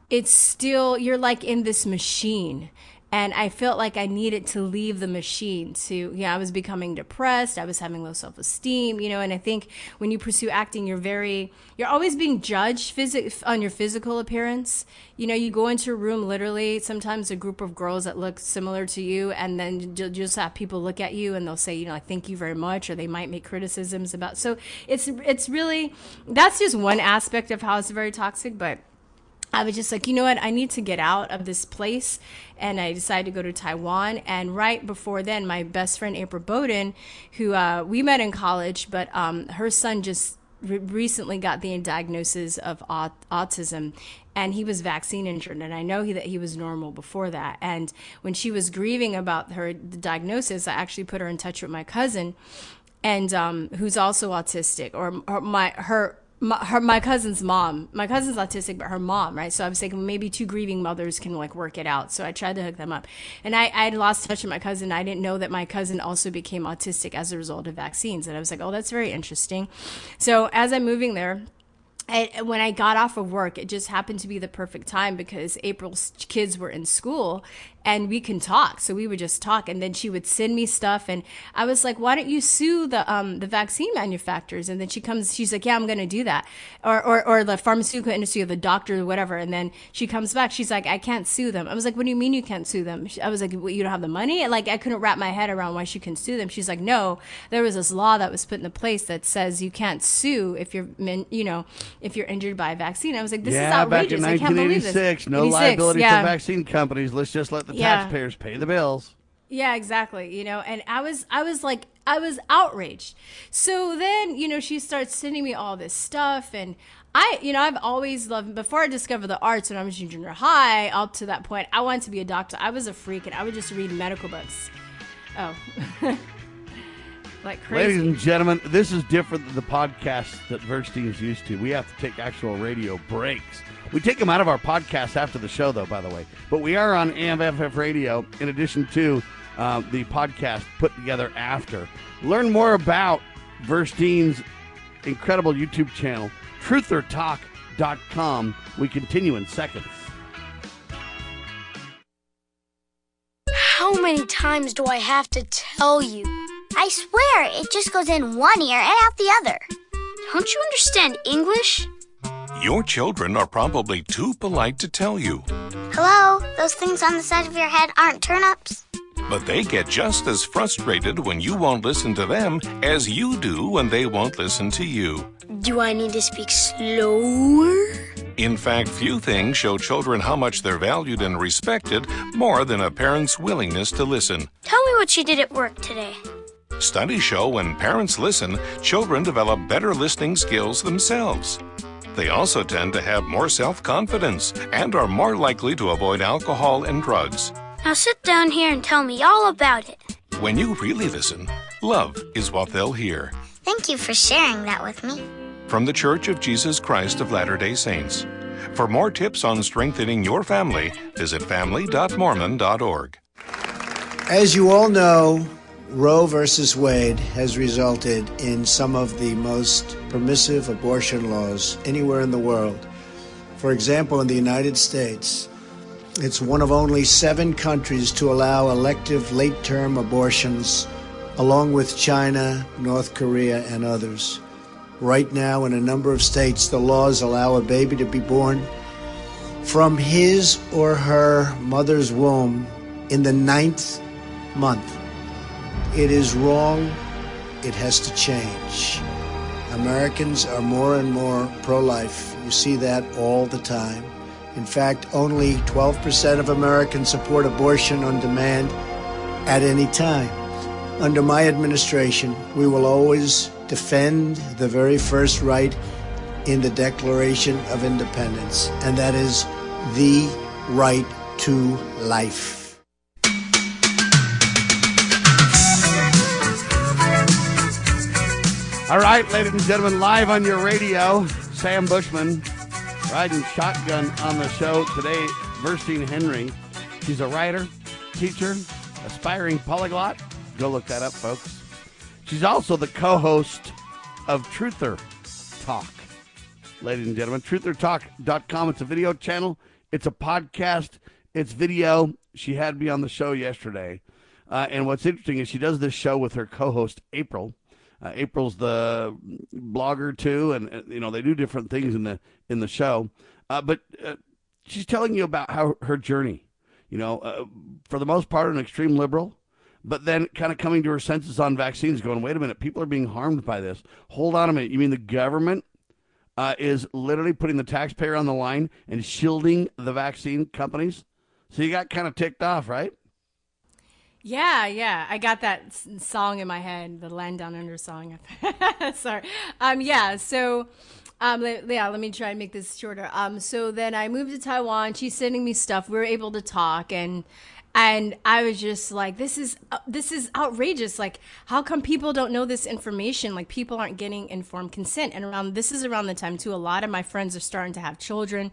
it's still, you're like in this machine and I felt like I needed to leave the machine to, you know, I was becoming depressed. I was having low self esteem, you know, and I think when you pursue acting, you're very, you're always being judged phys- on your physical appearance. You know, you go into a room, literally, sometimes a group of girls that look similar to you, and then you'll just have people look at you and they'll say, you know, like, thank you very much, or they might make criticisms about. So it's, it's really, that's just one aspect of how it's very toxic, but I was just like, you know what? I need to get out of this place. And I decided to go to Taiwan. And right before then, my best friend, April Bowden, who uh, we met in college, but um, her son just re- recently got the diagnosis of aut- autism. And he was vaccine injured. And I know he, that he was normal before that. And when she was grieving about her diagnosis, I actually put her in touch with my cousin and um, who's also autistic or, or my her my, her, my cousin's mom. My cousin's autistic, but her mom, right? So I was thinking maybe two grieving mothers can like work it out. So I tried to hook them up, and I I had lost touch with my cousin. I didn't know that my cousin also became autistic as a result of vaccines, and I was like, oh, that's very interesting. So as I'm moving there. I, when I got off of work, it just happened to be the perfect time because April's kids were in school and we can talk. So we would just talk, and then she would send me stuff, and I was like, "Why don't you sue the um the vaccine manufacturers?" And then she comes, she's like, "Yeah, I'm going to do that," or, or or the pharmaceutical industry, or the doctor, or whatever. And then she comes back, she's like, "I can't sue them." I was like, "What do you mean you can't sue them?" I was like, well, "You don't have the money?" Like I couldn't wrap my head around why she can sue them. She's like, "No, there was this law that was put into place that says you can't sue if you're, you know, if you're injured by a vaccine." I was like, "This yeah, is outrageous! Back in 1986, No 86, liability yeah. for vaccine companies. Let's just let the yeah. taxpayers pay pay the bills. Yeah, exactly. You know, and I was I was like I was outraged. So then, you know, she starts sending me all this stuff and I, you know, I've always loved before I discovered the arts when I was in junior high, up to that point, I wanted to be a doctor. I was a freak and I would just read medical books. Oh. like crazy. Ladies and gentlemen, this is different than the podcast that Verstein is used to. We have to take actual radio breaks. We take them out of our podcast after the show, though, by the way. But we are on AMFF Radio in addition to uh, the podcast put together after. Learn more about Verstein's incredible YouTube channel, truthertalk.com. We continue in seconds. How many times do I have to tell you? I swear, it just goes in one ear and out the other. Don't you understand English? Your children are probably too polite to tell you. Hello? Those things on the side of your head aren't turnips? But they get just as frustrated when you won't listen to them as you do when they won't listen to you. Do I need to speak slower? In fact, few things show children how much they're valued and respected more than a parent's willingness to listen. Tell me what you did at work today. Studies show when parents listen, children develop better listening skills themselves. They also tend to have more self confidence and are more likely to avoid alcohol and drugs. Now sit down here and tell me all about it. When you really listen, love is what they'll hear. Thank you for sharing that with me. from the Church of Jesus Christ of Latter day Saints. For more tips on strengthening your family, visit family.mormon.org. As you all know, Roe versus Wade has resulted in some of the most permissive abortion laws anywhere in the world. For example, in the United States, it's one of only seven countries to allow elective late term abortions, along with China, North Korea, and others. Right now, in a number of states, the laws allow a baby to be born from his or her mother's womb in the ninth month. It is wrong. It has to change. Americans are more and more pro life. You see that all the time. In fact, only 12% of Americans support abortion on demand at any time. Under my administration, we will always defend the very first right in the Declaration of Independence, and that is the right to life. All right, ladies and gentlemen, live on your radio, Sam Bushman riding shotgun on the show today. Verstine Henry. She's a writer, teacher, aspiring polyglot. Go look that up, folks. She's also the co host of Truther Talk. Ladies and gentlemen, truthertalk.com. It's a video channel, it's a podcast, it's video. She had me on the show yesterday. Uh, and what's interesting is she does this show with her co host, April. Uh, April's the blogger too, and uh, you know they do different things in the in the show. Uh, but uh, she's telling you about how her journey, you know, uh, for the most part, an extreme liberal, but then kind of coming to her senses on vaccines, going, wait a minute, people are being harmed by this. Hold on a minute, you mean the government uh, is literally putting the taxpayer on the line and shielding the vaccine companies? So you got kind of ticked off, right? Yeah, yeah, I got that song in my head, the "Land Down Under" song. Sorry. Um, yeah. So, um, yeah, let me try and make this shorter. Um, so then I moved to Taiwan. She's sending me stuff. We were able to talk, and and I was just like, this is uh, this is outrageous. Like, how come people don't know this information? Like, people aren't getting informed consent. And around this is around the time too. A lot of my friends are starting to have children.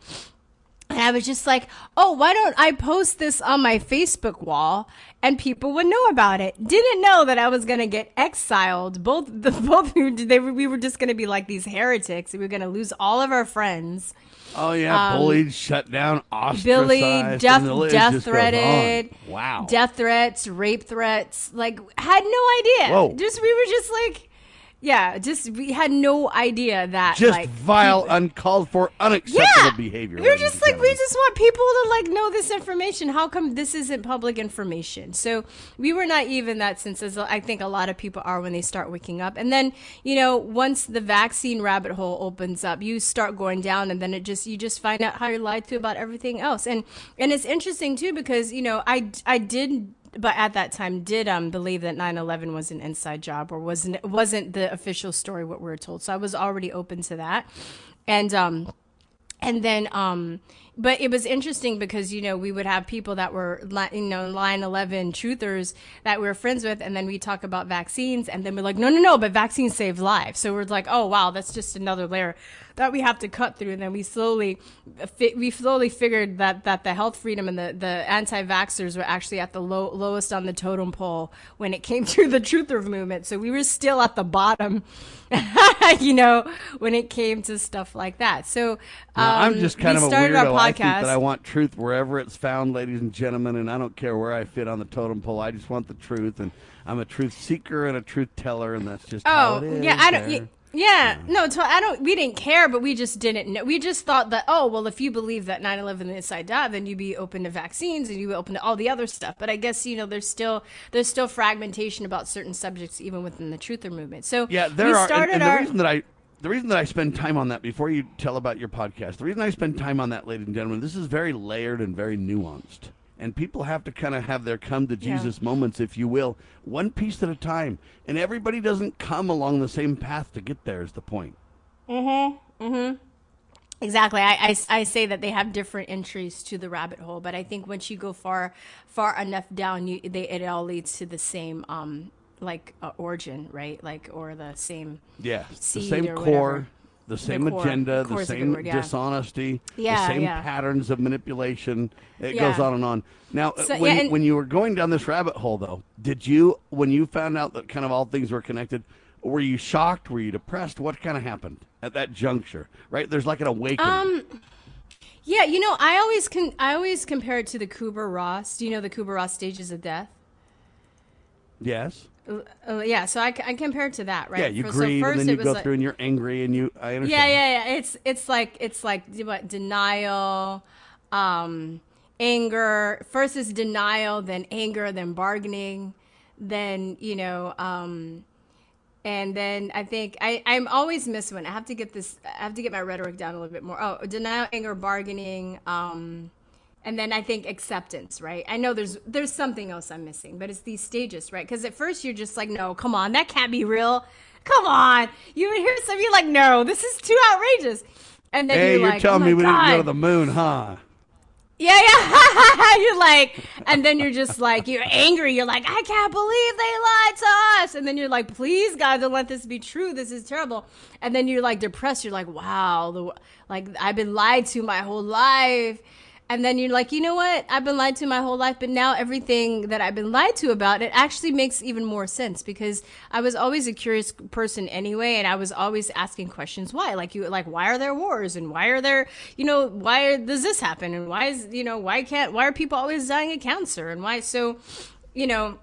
And I was just like, oh, why don't I post this on my Facebook wall and people would know about it? Didn't know that I was going to get exiled. Both the both they were, we were just going to be like these heretics. We were going to lose all of our friends. Oh yeah, Um, bullied, shut down, ostracized. Billy, death, death threated. Wow. Death threats, rape threats. Like, had no idea. Whoa. Just, we were just like, yeah, just, we had no idea that. Just like, vile, uncalled for, unacceptable Yeah. behavior. We We're just like we just want people to like know this information. How come this isn't public information? So we were naive in that sense, as I think a lot of people are when they start waking up. And then you know, once the vaccine rabbit hole opens up, you start going down, and then it just you just find out how you're lied to about everything else. And and it's interesting too because you know I I did but at that time did um believe that 9/11 was an inside job or wasn't wasn't the official story what we were told. So I was already open to that. And um and then um but it was interesting because you know we would have people that were you know 9/11 truthers that we were friends with and then we talk about vaccines and then we're like no no no but vaccines save lives. So we're like oh wow that's just another layer that we have to cut through. And then we slowly we slowly figured that that the health freedom and the the anti-vaxxers were actually at the low, lowest on the totem pole when it came to the truther movement. So we were still at the bottom you know when it came to stuff like that. So um, I'm just kind we of a weirdo. I think that I want truth wherever it's found, ladies and gentlemen, and I don't care where I fit on the totem pole. I just want the truth, and I'm a truth seeker and a truth teller, and that's just how Oh it is. yeah, I don't. y- Yeah, no, I don't. We didn't care, but we just didn't know. We just thought that oh well, if you believe that 9/11 is inside job, then you'd be open to vaccines and you'd be open to all the other stuff. But I guess you know there's still there's still fragmentation about certain subjects even within the truther movement. So Yeah, there we are. And, started and the our. reason that I the reason that I spend time on that before you tell about your podcast, the reason I spend time on that, ladies and gentlemen, this is very layered and very nuanced. And people have to kind of have their come to Yeah. Jesus moments, if you will, one piece at a time. And everybody doesn't come along the same path to get there. Is the point? Mm-hmm. Mm-hmm. Exactly. I, I, I say that they have different entries to the rabbit hole, but I think once you go far far enough down, you they it all leads to the same um like uh, origin, right? Like or the same Yeah, the same core, whatever. the same the core, agenda, the same word, yeah. dishonesty, yeah, the same yeah. patterns of manipulation. It goes on and on. Now, so, when, and, when you were going down this rabbit hole, though, did you, when you found out that kind of all things were connected, were you shocked? Were you depressed? What kind of happened at that juncture? Right? There's like an awakening. Um, yeah, you know, I always can. I always compare it to the Kubler Ross. Do you know the Kubler Ross stages of death? Yes. Uh, uh, yeah, so I, I compare it to that, right? Yeah, you For, grieve so and then you go like, through and you're angry and you. I understand. Yeah, yeah, yeah. It's it's like it's like what denial, um, anger. First is denial, then anger, then bargaining, then you know, um, and then I think I I'm always miss one. I have to get this. I have to get my rhetoric down a little bit more. Oh, denial, anger, bargaining. Um, and then I think acceptance, right? I know there's there's something else I'm missing, but it's these stages, right? Because at first you're just like, no, come on, that can't be real. Come on, you would hear some, you're like, no, this is too outrageous. And then hey, you're, you're like, telling oh me we God. didn't go to the moon, huh? Yeah, yeah. you're like, and then you're just like, you're angry. You're like, I can't believe they lied to us. And then you're like, please, God, don't let this be true. This is terrible. And then you're like depressed. You're like, wow, the, like I've been lied to my whole life and then you're like, you know what? I've been lied to my whole life, but now everything that I've been lied to about it actually makes even more sense because I was always a curious person anyway, and I was always asking questions. Why? Like you, like why are there wars and why are there, you know, why does this happen and why is you know why can't why are people always dying of cancer and why so, you know,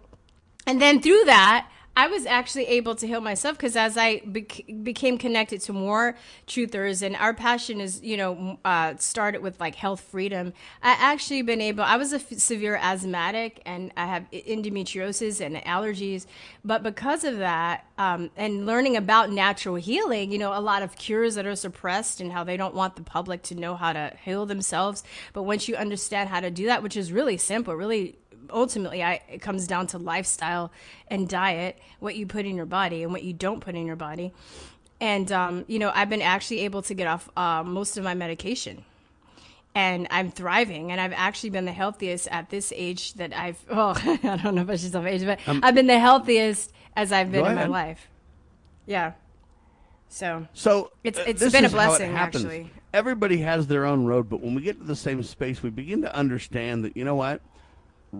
and then through that I was actually able to heal myself because as I bec- became connected to more truthers, and our passion is, you know, uh, started with like health freedom. I actually been able. I was a f- severe asthmatic, and I have endometriosis and allergies. But because of that, um, and learning about natural healing, you know, a lot of cures that are suppressed and how they don't want the public to know how to heal themselves. But once you understand how to do that, which is really simple, really ultimately I, it comes down to lifestyle and diet what you put in your body and what you don't put in your body. And um, you know i've been actually able to get off uh, most of my medication. And i'm thriving and i've actually been the healthiest at this age that i've well i don't know if i should say age but um, i've been the healthiest as i've been in my life. Yeah. So so it's uh, it's been a blessing actually. Everybody has their own road but when we get to the same space we begin to understand that you know what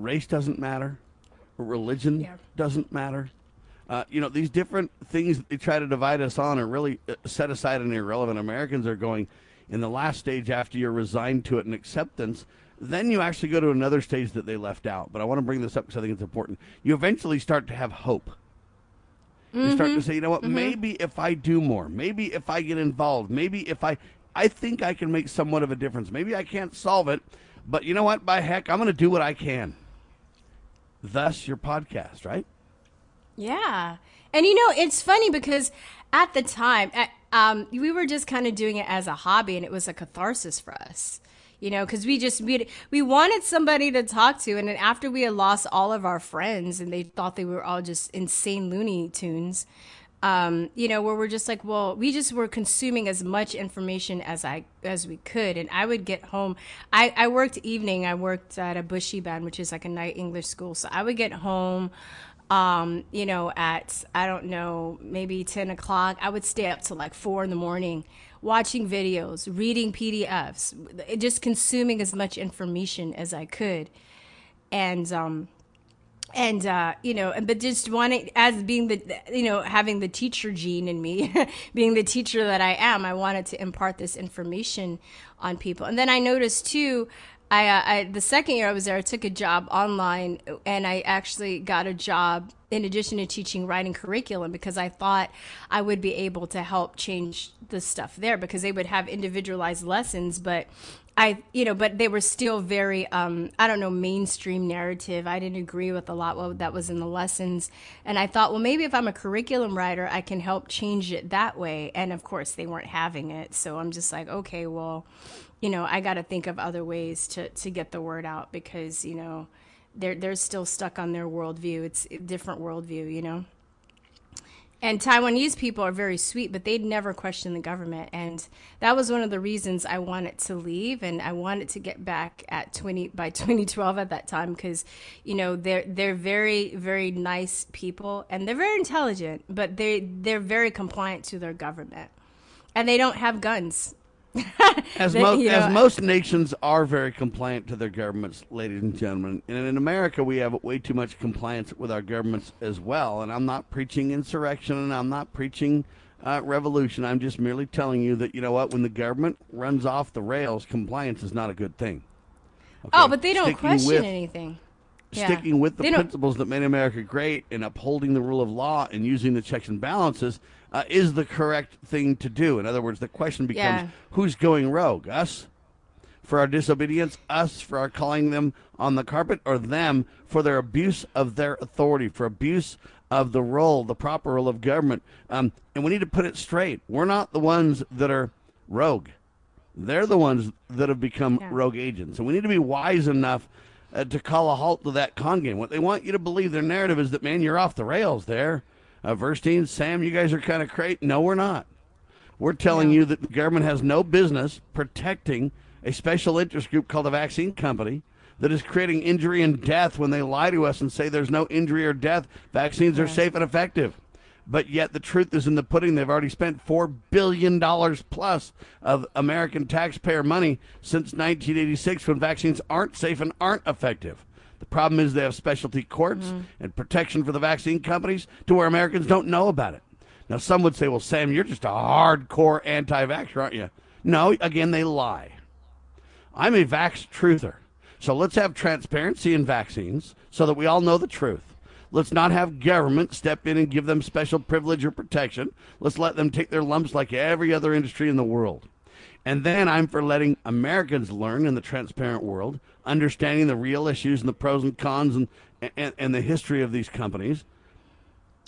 race doesn't matter, religion yeah. doesn't matter. Uh, you know, these different things that they try to divide us on are really uh, set aside and irrelevant. Americans are going in the last stage after you're resigned to it and acceptance. Then you actually go to another stage that they left out. But I want to bring this up because I think it's important. You eventually start to have hope. Mm-hmm. You start to mm-hmm. say, you know what, mm-hmm. maybe if I do more, maybe if I get involved, maybe if I, I think I can make somewhat of a difference. Maybe I can't solve it, but you know what, by heck, I'm going to do what I can thus your podcast, right? Yeah. And you know, it's funny because at the time, um, we were just kind of doing it as a hobby and it was a catharsis for us. You know, because we just we we wanted somebody to talk to, and then after we had lost all of our friends, and they thought they were all just insane Looney Tunes, um, you know, where we're just like, well, we just were consuming as much information as I as we could, and I would get home. I, I worked evening. I worked at a buxiban, which is like a night English school. So I would get home, um, you know, at I don't know, maybe ten o'clock. I would stay up till like four in the morning, watching videos, reading PDFs, just consuming as much information as I could, and um, and uh, you know, but just wanting as being the you know having the teacher gene in me, being the teacher that I am, I wanted to impart this information on people. And then I noticed too. I, uh, I, the second year I was there, I took a job online, and I actually got a job in addition to teaching writing curriculum because I thought I would be able to help change the stuff there because they would have individualized lessons, but I, you know, but they were still very, um, I don't know, mainstream narrative. I didn't agree with a lot what that was in the lessons. And I thought, well, maybe if I'm a curriculum writer, I can help change it that way. And of course, they weren't having it. So I'm just like, okay, well, you know, I got to think of other ways to, to get the word out because, you know, they're, they're still stuck on their worldview. It's a different worldview, you know? And Taiwanese people are very sweet, but they'd never question the government. And that was one of the reasons I wanted to leave and I wanted to get back at 20 by 2012 at that time because you know they're they're very very nice people and they're very intelligent, but they they're very compliant to their government. and they don't have guns. as, They- mo- as most nations are very compliant to their governments, ladies and gentlemen, and in America we have way too much compliance with our governments as well. And I'm not preaching insurrection, and I'm not preaching uh, revolution. I'm just merely telling you that you know what, when the government runs off the rails, compliance is not a good thing. Oh, but they don't Sticking question with- anything. Yeah. Sticking with the They don't- principles that made America great and upholding the rule of law and using the checks and balances uh, is the correct thing to do. In other words, the question becomes Yeah. who's going rogue? Us for our disobedience, us for our calling them on the carpet, or them for their abuse of their authority, for abuse of the role, the proper role of government. Um, and we need to put it straight. We're not the ones that are rogue. They're the ones that have become rogue agents. And we need to be wise enough uh, to call a halt to that con game. What they want you to believe, their narrative is that, man, you're off the rails there. Uh, Verstein, Sam, you guys are kind of crazy. No, we're not. We're telling you that the government has no business protecting a special interest group called the vaccine company that is creating injury and death when they lie to us and say there's no injury or death. Vaccines are safe and effective. But yet the truth is in the pudding. They've already spent $4 billion plus of American taxpayer money since 1986 when vaccines aren't safe and aren't effective. The problem is they have specialty courts mm. and protection for the vaccine companies to where Americans don't know about it. Now, some would say, well, Sam, you're just a hardcore anti vaxxer, aren't you? No, again, they lie. I'm a vax truther. So let's have transparency in vaccines so that we all know the truth. Let's not have government step in and give them special privilege or protection. Let's let them take their lumps like every other industry in the world. And then I'm for letting Americans learn in the transparent world, understanding the real issues and the pros and cons and, and, and the history of these companies.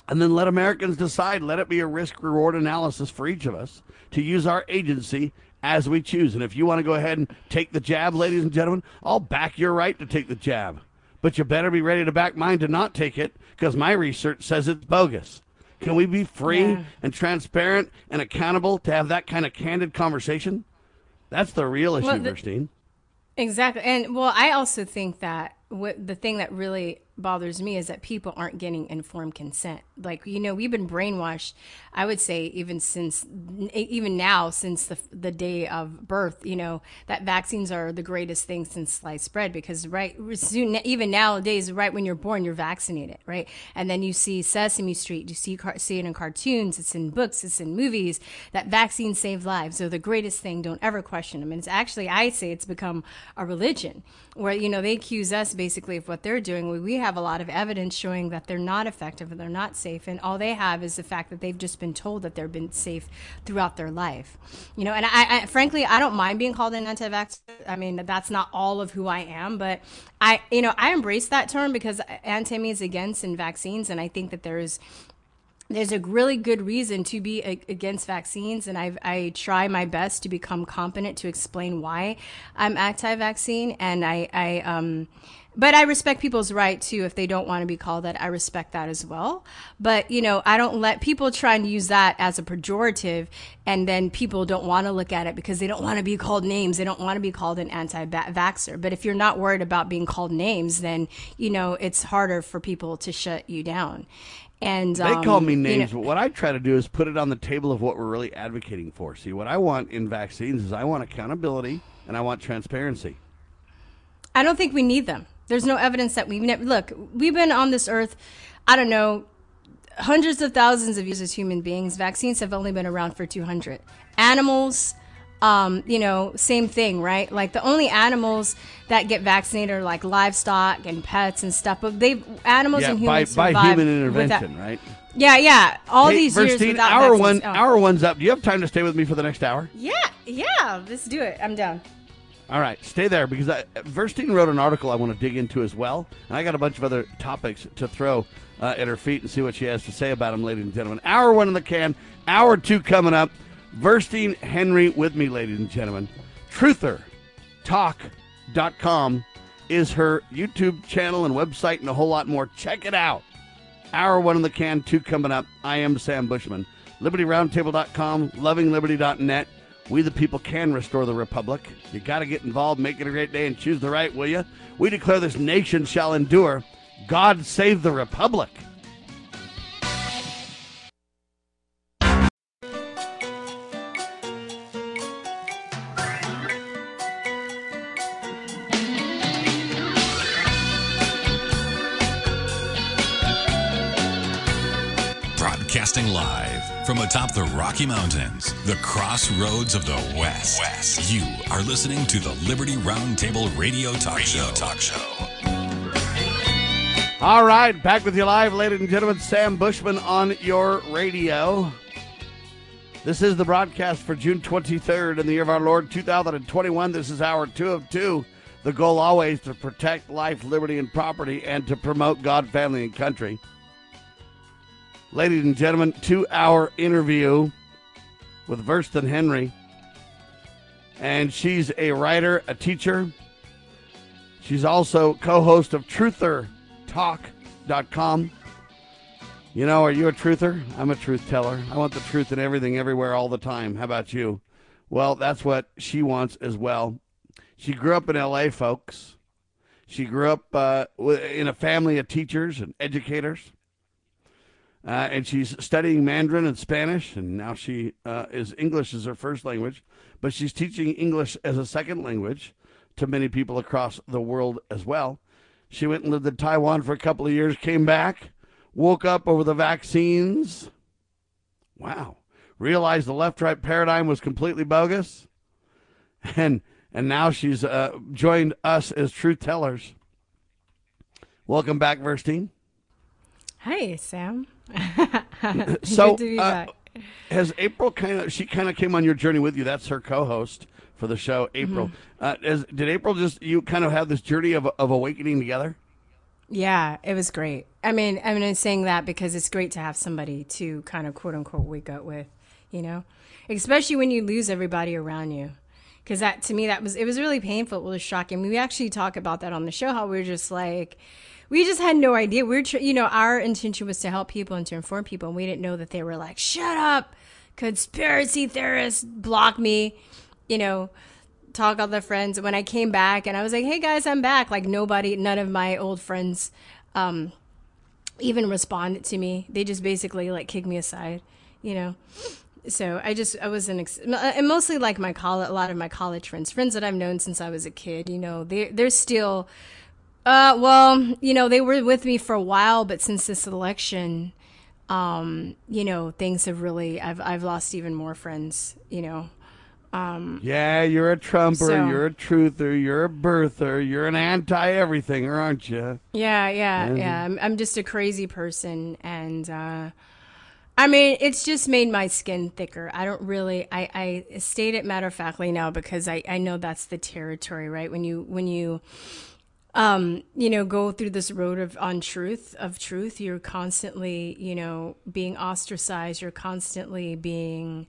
And then let Americans decide. Let it be a risk reward analysis for each of us to use our agency as we choose. And if you want to go ahead and take the jab, ladies and gentlemen, I'll back your right to take the jab. But you better be ready to back mine to not take it because my research says it's bogus. Can we be free Yeah. and transparent and accountable to have that kind of candid conversation? That's the real issue, Well, the- Verstein. Exactly. And well, I also think that what the thing that really bothers me is that people aren't getting informed consent. Like, you know, we've been brainwashed, I would say even since even now since the the day of birth, you know, that vaccines are the greatest thing since sliced bread because right soon even nowadays right when you're born you're vaccinated, right? And then you see Sesame Street, you see see it in cartoons, it's in books, it's in movies that vaccines save lives. They're the greatest thing. Don't ever question them. And it's actually I say it's become a religion where you know they accuse us basically of what they're doing. We- We have a lot of evidence showing that they're not effective and they're not safe, and all they have is the fact that they've just been told that they've been safe throughout their life. You know, and I, I frankly I don't mind being called an anti-vax. I mean that's not all of who I am, but I you know I embrace that term because anti means against in vaccines, and I think that there is there's a really good reason to be against vaccines, and I I try my best to become competent to explain why I'm anti-vaccine, and I I um. But I respect people's right too if they don't want to be called that. I respect that as well. But you know, I don't let people try and use that as a pejorative, and then people don't want to look at it because they don't want to be called names. They don't want to be called an anti-vaxxer. But if you're not worried about being called names, then you know it's harder for people to shut you down. And They um, call me you names, know- but what I try to do is put it on the table of what we're really advocating for. See, what I want in vaccines is I want accountability and I want transparency. I don't think we need them. There's no evidence that we've never look. We've been on this earth, I don't know, hundreds of thousands of years as human beings. Vaccines have only been around for 200. Animals, um, you know, same thing, right? Like the only animals that get vaccinated are like livestock and pets and stuff. But they animals yeah, and humans by survive human without- intervention, right? Yeah, yeah. All Hey, these years Verstein, without hour vaccines. one, Oh. hour one's up. Do you have time to stay with me for the next hour? Yeah, yeah. Let's do it. I'm down. All right, stay there because I, Verstein wrote an article I want to dig into as well, and I got a bunch of other topics to throw uh, at her feet and see what she has to say about them, ladies and gentlemen. Hour one in the can, hour two coming up. Verstein Henry with me, ladies and gentlemen. TrutherTalk.com is her YouTube channel and website and a whole lot more. Check it out. Hour one in the can, two coming up. I am Sam Bushman. LibertyRoundtable.com, LovingLiberty.net. We the people can restore the republic. You got to get involved, make it a great day, and choose the right, will you? We declare this nation shall endure. God save the republic. Broadcasting live from atop the Rocky Mountains, the crossroads of the West. West. You are listening to the Liberty Roundtable Radio Talk radio Show. Talk Show. All right, back with you live, ladies and gentlemen. Sam Bushman on your radio. This is the broadcast for June 23rd in the year of our Lord 2021. This is hour two of two. The goal always to protect life, liberty, and property and to promote God, family, and country. Ladies and gentlemen, two hour interview with Versten Henry. And she's a writer, a teacher. She's also co host of TrutherTalk.com. You know, are you a truther? I'm a truth teller. I want the truth in everything, everywhere, all the time. How about you? Well, that's what she wants as well. She grew up in LA, folks. She grew up uh, in a family of teachers and educators. Uh, and she's studying Mandarin and Spanish, and now she uh, is English as her first language, but she's teaching English as a second language to many people across the world as well. She went and lived in Taiwan for a couple of years, came back, woke up over the vaccines. Wow. Realized the left right paradigm was completely bogus. And and now she's uh, joined us as truth tellers. Welcome back, Verstine. Hi, Sam. so, uh, has April kind of she kind of came on your journey with you? That's her co-host for the show, April. Mm-hmm. Uh, did April just you kind of have this journey of of awakening together? Yeah, it was great. I mean, I mean, I'm saying that because it's great to have somebody to kind of quote unquote wake up with, you know, especially when you lose everybody around you. Because that to me, that was it was really painful. It was shocking. We actually talk about that on the show. How we are just like, we just had no idea. We are tr- you know, our intention was to help people and to inform people, and we didn't know that they were like, shut up, conspiracy theorists, block me, you know talk all the friends. When I came back and I was like, "Hey guys, I'm back." Like nobody, none of my old friends, um, even responded to me. They just basically like kicked me aside, you know. So I just I was an ex- and mostly like my college, a lot of my college friends, friends that I've known since I was a kid. You know, they they're still. Uh, well, you know, they were with me for a while, but since this election, um, you know, things have really, I've, I've lost even more friends, you know, um, yeah, you're a trumper, so, you're a truther, you're a birther, you're an anti everything, aren't you? Yeah, yeah, mm-hmm. yeah. I'm, I'm, just a crazy person, and uh, I mean, it's just made my skin thicker. I don't really, I, I state it matter of factly now because I, I know that's the territory, right? When you, when you, um, you know, go through this road of untruth, of truth, you're constantly, you know, being ostracized. You're constantly being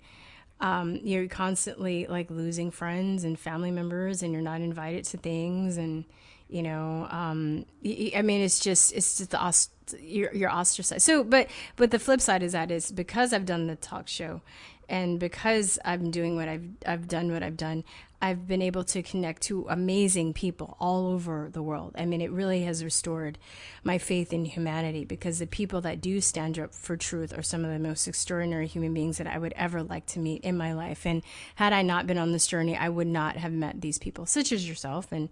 um, you're constantly like losing friends and family members and you're not invited to things and you know um, i mean it's just it's just the you're, you're ostracized so but but the flip side is that is because i've done the talk show and because i'm doing what i've i've done what i've done I've been able to connect to amazing people all over the world. I mean, it really has restored my faith in humanity because the people that do stand up for truth are some of the most extraordinary human beings that I would ever like to meet in my life. And had I not been on this journey, I would not have met these people, such as yourself and,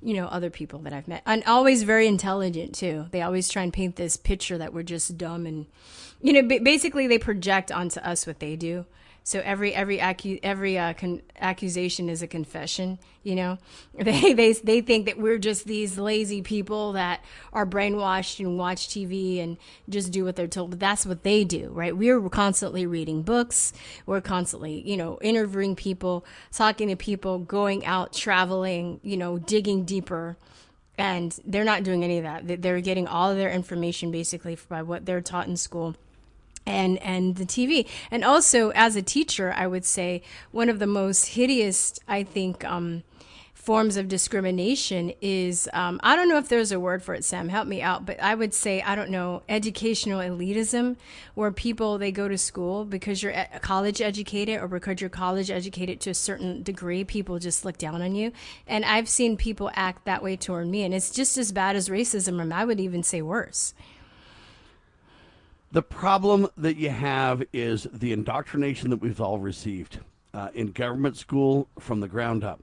you know, other people that I've met. And always very intelligent, too. They always try and paint this picture that we're just dumb and, you know, basically they project onto us what they do so every every acu- every uh, con- accusation is a confession. You know, they they they think that we're just these lazy people that are brainwashed and watch TV and just do what they're told. But that's what they do, right? We're constantly reading books. We're constantly, you know, interviewing people, talking to people, going out, traveling, you know, digging deeper and they're not doing any of that. They're getting all of their information basically by what they're taught in school and and the TV. And also as a teacher, I would say one of the most hideous, I think, um, forms of discrimination is um, I don't know if there's a word for it, Sam. Help me out, but I would say I don't know educational elitism, where people they go to school because you're college educated or because you're college educated to a certain degree, people just look down on you. And I've seen people act that way toward me, and it's just as bad as racism, and I would even say worse. The problem that you have is the indoctrination that we've all received uh, in government school from the ground up,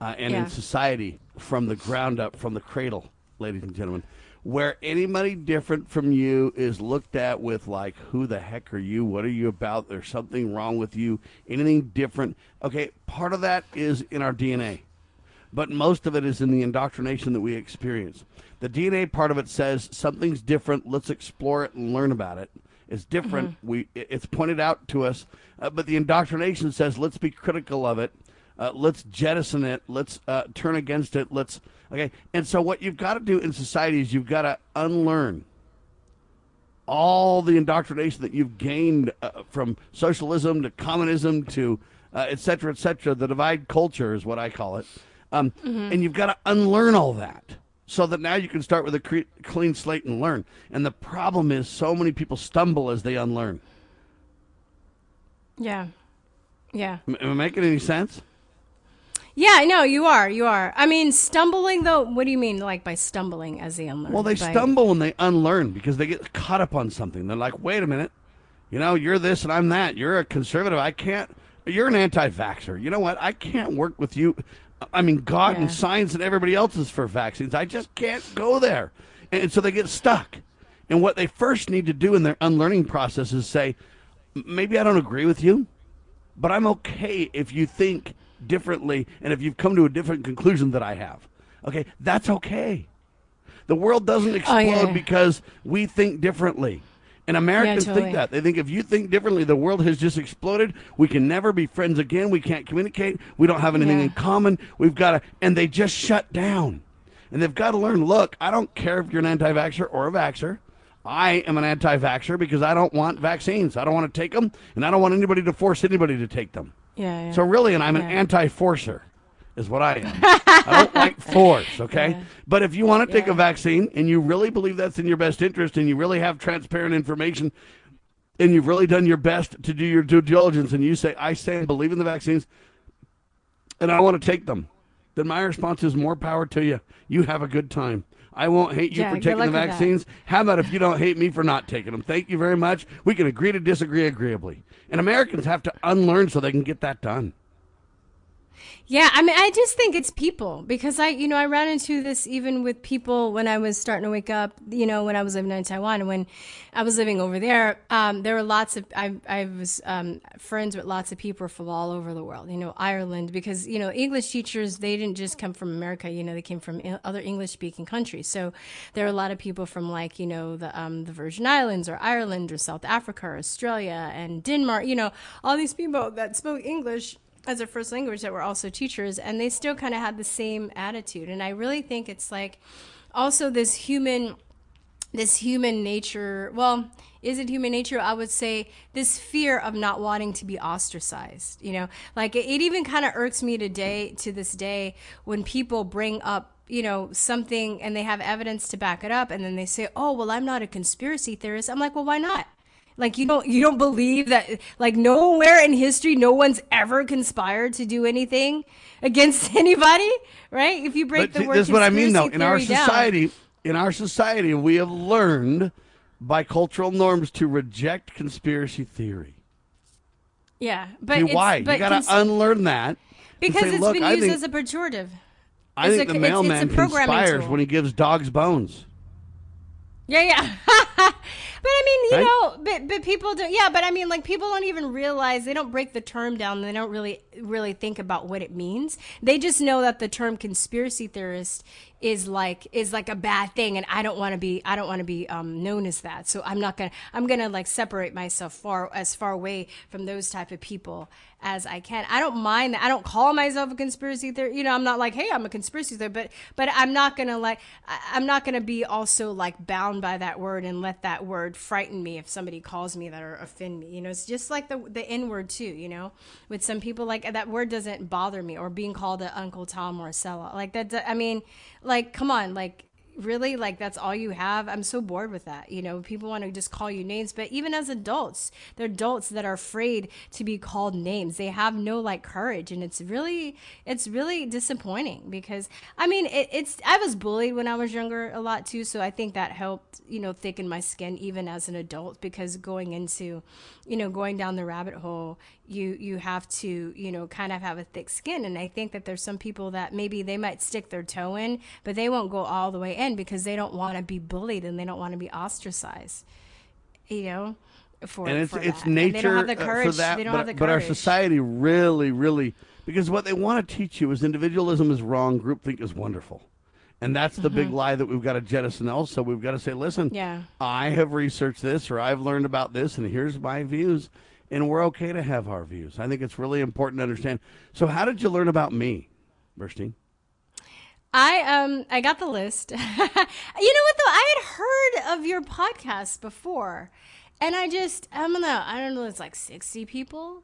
uh, and yeah. in society from the ground up, from the cradle, ladies and gentlemen. where anybody different from you is looked at with like who the heck are you what are you about there's something wrong with you anything different okay part of that is in our dna but most of it is in the indoctrination that we experience the dna part of it says something's different let's explore it and learn about it it's different mm-hmm. we it's pointed out to us uh, but the indoctrination says let's be critical of it uh, let's jettison it let's uh, turn against it let's Okay. And so what you've got to do in society is you've got to unlearn all the indoctrination that you've gained uh, from socialism to communism to uh, et cetera, et cetera. The divide culture is what I call it. Um, mm-hmm. And you've got to unlearn all that so that now you can start with a cre- clean slate and learn. And the problem is so many people stumble as they unlearn. Yeah. Yeah. Am, I making any sense? Yeah, no, you are. You are. I mean, stumbling though. What do you mean, like by stumbling as they unlearn? Well, they by... stumble when they unlearn because they get caught up on something. They're like, "Wait a minute, you know, you're this and I'm that. You're a conservative. I can't. You're an anti-vaxxer. You know what? I can't work with you. I mean, God yeah. and science and everybody else is for vaccines. I just can't go there, and so they get stuck. And what they first need to do in their unlearning process is say, maybe I don't agree with you, but I'm okay if you think differently and if you've come to a different conclusion that I have. Okay, that's okay. The world doesn't oh, explode oh, yeah. because we think differently. And Americans yeah, totally. think that. They think if you think differently, the world has just exploded. We can never be friends again. We can't communicate. We don't have anything yeah. in common. We've got to, and they just shut down. And they've got to learn look, I don't care if you're an anti vaxxer or a vaxxer. I am an anti vaxxer because I don't want vaccines. I don't want to take them, and I don't want anybody to force anybody to take them. Yeah, yeah. So really, and I'm an anti-forcer, is what I am. I don't like force, okay? Yeah. But if you want to take a vaccine and you really believe that's in your best interest and you really have transparent information and you've really done your best to do your due diligence and you say, I stand believe in the vaccines and I want to take them, then my response is more power to you. You have a good time. I won't hate you yeah, for taking the vaccines. How about if you don't hate me for not taking them? Thank you very much. We can agree to disagree agreeably. And Americans have to unlearn so they can get that done. Yeah, I mean, I just think it's people because I, you know, I ran into this even with people when I was starting to wake up. You know, when I was living in Taiwan when I was living over there, um, there were lots of I, I was um, friends with lots of people from all over the world. You know, Ireland because you know English teachers they didn't just come from America. You know, they came from other English speaking countries. So there are a lot of people from like you know the um, the Virgin Islands or Ireland or South Africa or Australia and Denmark. You know, all these people that spoke English as a first language that were also teachers and they still kind of had the same attitude. And i really think it's like also this human this human nature well is it human nature? I would say this fear of not wanting to be ostracized you know? Like it, it even kind of irks me today to this day when people bring up you know something and they have evidence to back it up and then they say oh well i'm not a conspiracy theorist. I'm like well why not like you don't you don't believe that like nowhere in history no one's ever conspired to do anything against anybody, right? If you break but the word this is what I mean though. In our society, down, in our society, we have learned by cultural norms to reject conspiracy theory. Yeah, but See, why but you got to cons- unlearn that because say, it's been used think, as a pejorative. I think a, the mailman it's, it's conspires tool. when he gives dogs bones. Yeah, yeah. but I mean, you right? know, but but people don't. Yeah, but I mean, like people don't even realize they don't break the term down. They don't really really think about what it means. They just know that the term conspiracy theorist is like is like a bad thing and i don't want to be i don't want to be um, known as that so i'm not gonna i'm gonna like separate myself far as far away from those type of people as i can. I don't mind that. I don't call myself a conspiracy theory you know i'm not like hey i'm a conspiracy theory but but i'm not gonna like i'm not gonna be also like bound by that word and let that word frighten me if somebody calls me that or offend me you know? It's just like the the n word too you know? With some people like that word doesn't bother me or being called an uncle tom or a like that i mean like come on like really like that's all you have? I'm so bored with that you know? People want to just call you names but even as adults they're adults that are afraid to be called names. They have no like courage and it's really it's really disappointing because i mean it, it's i was bullied when i was younger a lot too so i think that helped you know thicken my skin even as an adult because going into you know going down the rabbit hole you you have to you know kind of have a thick skin and i think that there's some people that maybe they might stick their toe in but they won't go all the way in because they don't want to be bullied and they don't want to be ostracized. You know, for and it's for it's that. And they don't have the uh, courage. for that. they don't but, have the but our society really, really, because what they want to teach you is individualism is wrong, groupthink is wonderful. And that's the big Mhm. lie that we've got to jettison. else. So we've got to say, listen, Yeah. I have researched this, or I've learned about this, and here's my views, and we're okay to have our views. I think it's really important to understand. So, how did you learn about me, Verstine? I um I got the list. you know what though? I had heard of your podcast before, and I just I don't know. I don't know. It's like sixty people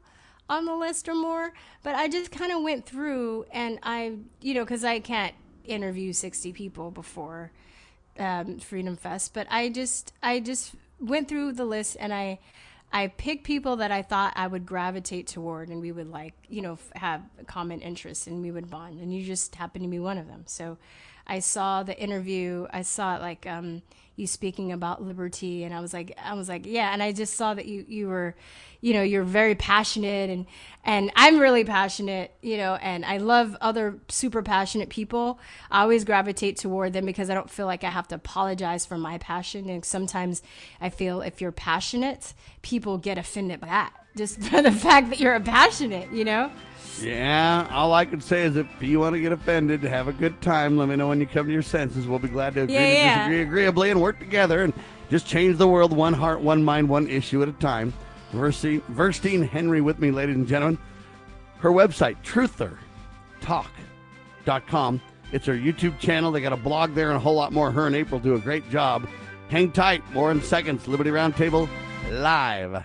on the list or more, but I just kind of went through and I you know because I can't interview sixty people before um, Freedom Fest, but I just I just went through the list and I I picked people that I thought I would gravitate toward, and we would like you know have common interests, and we would bond. And you just happened to be one of them. So I saw the interview. I saw like um, you speaking about liberty, and I was like I was like yeah, and I just saw that you you were you know you're very passionate and and I'm really passionate you know and I love other super passionate people. I always gravitate toward them because I don't feel like I have to apologize for my passion and sometimes I feel if you're passionate people get offended by that just for the fact that you're a passionate you know Yeah, all I can say is if you want to get offended, have a good time. Let me know when you come to your senses. We'll be glad to agree Yeah, to yeah. disagree agreeably and work together and just change the world one heart, one mind, one issue at a time. Verstine, Verstine Henry with me, ladies and gentlemen. Her website, truthertalk.com. It's her YouTube channel. They got a blog there and a whole lot more. Her and April do a great job. Hang tight. More in seconds. Liberty Roundtable live.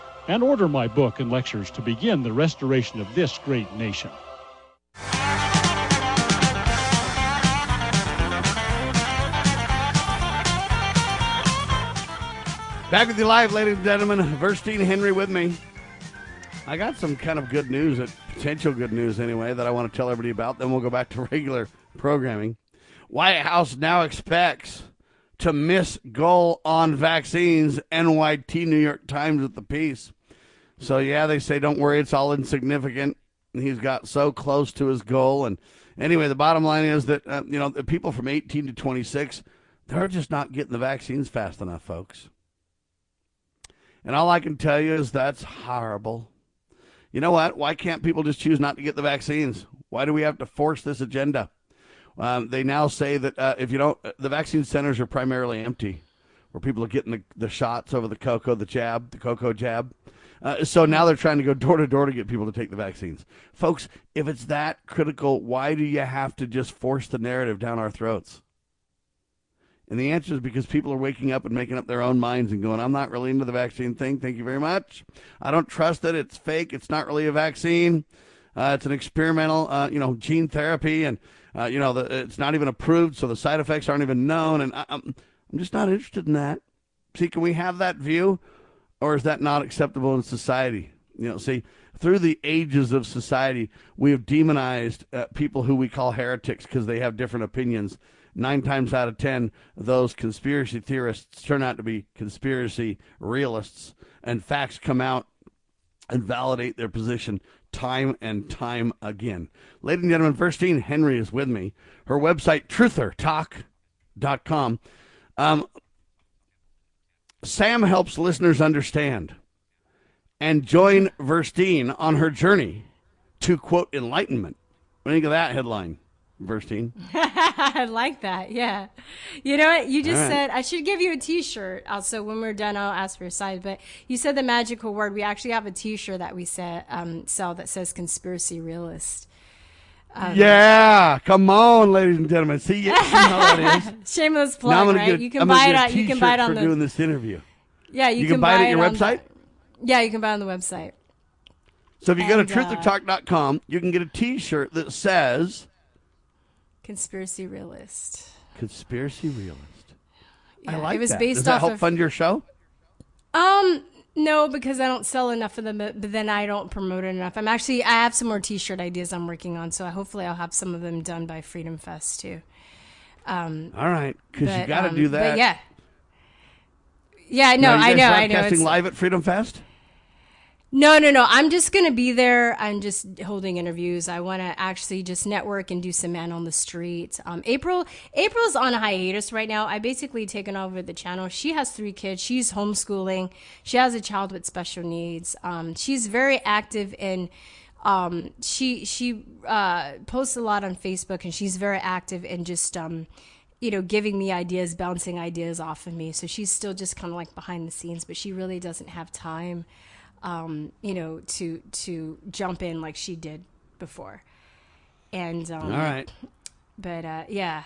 and order my book and lectures to begin the restoration of this great nation. Back with you live, ladies and gentlemen. Verstine Henry with me. I got some kind of good news, potential good news anyway, that I want to tell everybody about. Then we'll go back to regular programming. White House now expects to miss goal on vaccines. NYT New York Times with the piece. So yeah, they say don't worry, it's all insignificant. And he's got so close to his goal. And anyway, the bottom line is that uh, you know the people from 18 to 26, they're just not getting the vaccines fast enough, folks. And all I can tell you is that's horrible. You know what? Why can't people just choose not to get the vaccines? Why do we have to force this agenda? Um, they now say that uh, if you don't, the vaccine centers are primarily empty, where people are getting the, the shots over the cocoa, the jab, the cocoa jab. Uh, so now they're trying to go door to door to get people to take the vaccines. Folks, if it's that critical, why do you have to just force the narrative down our throats? And the answer is because people are waking up and making up their own minds and going, I'm not really into the vaccine thing. Thank you very much. I don't trust it. It's fake. It's not really a vaccine. Uh, it's an experimental, uh, you know, gene therapy, and uh, you know, the, it's not even approved, so the side effects aren't even known. And I, I'm, I'm just not interested in that. See, can we have that view, or is that not acceptable in society? You know, see, through the ages of society, we have demonized uh, people who we call heretics because they have different opinions. Nine times out of ten, those conspiracy theorists turn out to be conspiracy realists, and facts come out and validate their position time and time again. Ladies and gentlemen, Verstine Henry is with me. Her website, truthertalk.com. Um, Sam helps listeners understand and join Verstine on her journey to, quote, enlightenment. What do you think of that headline, Verstine? I like that. Yeah. You know what? You just right. said I should give you a T-shirt. Also, when we're done, I'll ask for a size. But you said the magical word. We actually have a T-shirt that we set, um, sell that says "Conspiracy Realist." Um, yeah, come on, ladies and gentlemen. See, you, see how that is. Shameless plug, right? A, you can I'm buy it. On, you can buy it on for the doing this interview. Yeah, you, you can, can, buy, buy it at your website. The, yeah, you can buy it on the website. So if you and, go to truthertalk.com, you can get a T-shirt that says "Conspiracy Realist." Conspiracy Realist. Yeah, I like it was that. based Does that off help of, fund your show? Um, no, because I don't sell enough of them, but then I don't promote it enough. I'm actually I have some more T-shirt ideas I'm working on, so hopefully I'll have some of them done by Freedom Fest too. Um, All right, because you got to um, do that. But yeah, yeah, no, I know, I know. broadcasting It's- live at Freedom Fest. No, no, no. I'm just going to be there. I'm just holding interviews. I want to actually just network and do some man on the street. Um, April, April's on a hiatus right now. I basically taken over the channel. She has three kids. She's homeschooling. She has a child with special needs. Um, she's very active in. Um, she she uh, posts a lot on Facebook, and she's very active in just um, you know, giving me ideas, bouncing ideas off of me. So she's still just kind of like behind the scenes, but she really doesn't have time um, you know, to to jump in like she did before. And um, All right. but uh, yeah,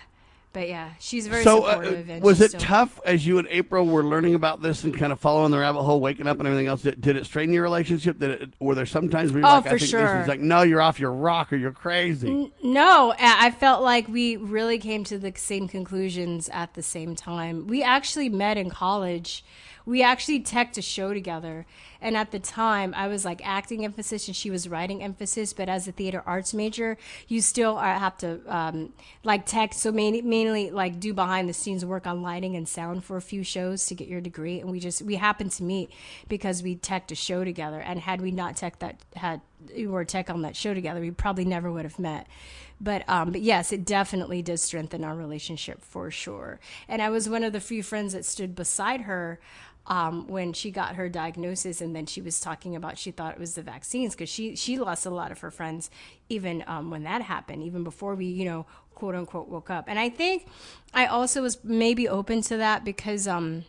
but yeah, she's very so, uh, supportive. and was it still- tough as you and April were learning about this and kind of following the rabbit hole, waking up and everything else? Did, did it strain your relationship? Did it? Were there sometimes where you're Oh, like, I think sure. this is like, no, you're off your rock or you're crazy. N- No, I felt like we really came to the same conclusions at the same time. We actually met in college. We actually teched a show together. And at the time, I was like acting emphasis and she was writing emphasis. But as a theater arts major, you still have to um, like tech. So mainly, mainly like do behind the scenes work on lighting and sound for a few shows to get your degree. And we just, we happened to meet because we teched a show together. And had we not tech that, had, we were tech on that show together, we probably never would have met. But um, but yes, it definitely did strengthen our relationship for sure. And I was one of the few friends that stood beside her um, when she got her diagnosis, and then she was talking about she thought it was the vaccines because she she lost a lot of her friends even um, when that happened, even before we you know quote unquote woke up. And I think I also was maybe open to that because um.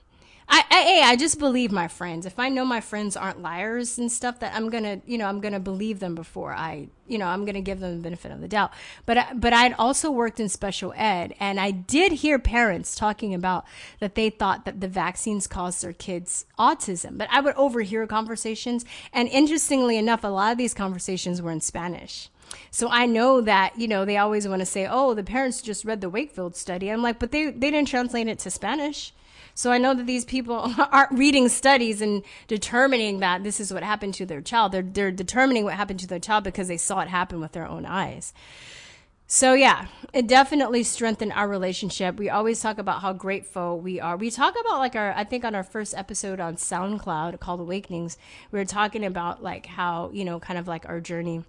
I, I, I just believe my friends. If I know my friends aren't liars and stuff, that I'm gonna, you know, I'm gonna believe them before I, you know, I'm gonna give them the benefit of the doubt. But, I- but I'd also worked in special ed, and I did hear parents talking about that they thought that the vaccines caused their kids autism. But I would overhear conversations, and interestingly enough, a lot of these conversations were in Spanish. So I know that, you know, they always want to say, oh, the parents just read the Wakefield study. I'm like, but they, they didn't translate it to Spanish. So I know that these people aren't reading studies and determining that this is what happened to their child. They're, they're determining what happened to their child because they saw it happen with their own eyes. So yeah, it definitely strengthened our relationship. We always talk about how grateful we are. We talk about like our I think on our first episode on SoundCloud called Awakenings, we were talking about like how, you know, kind of like our journey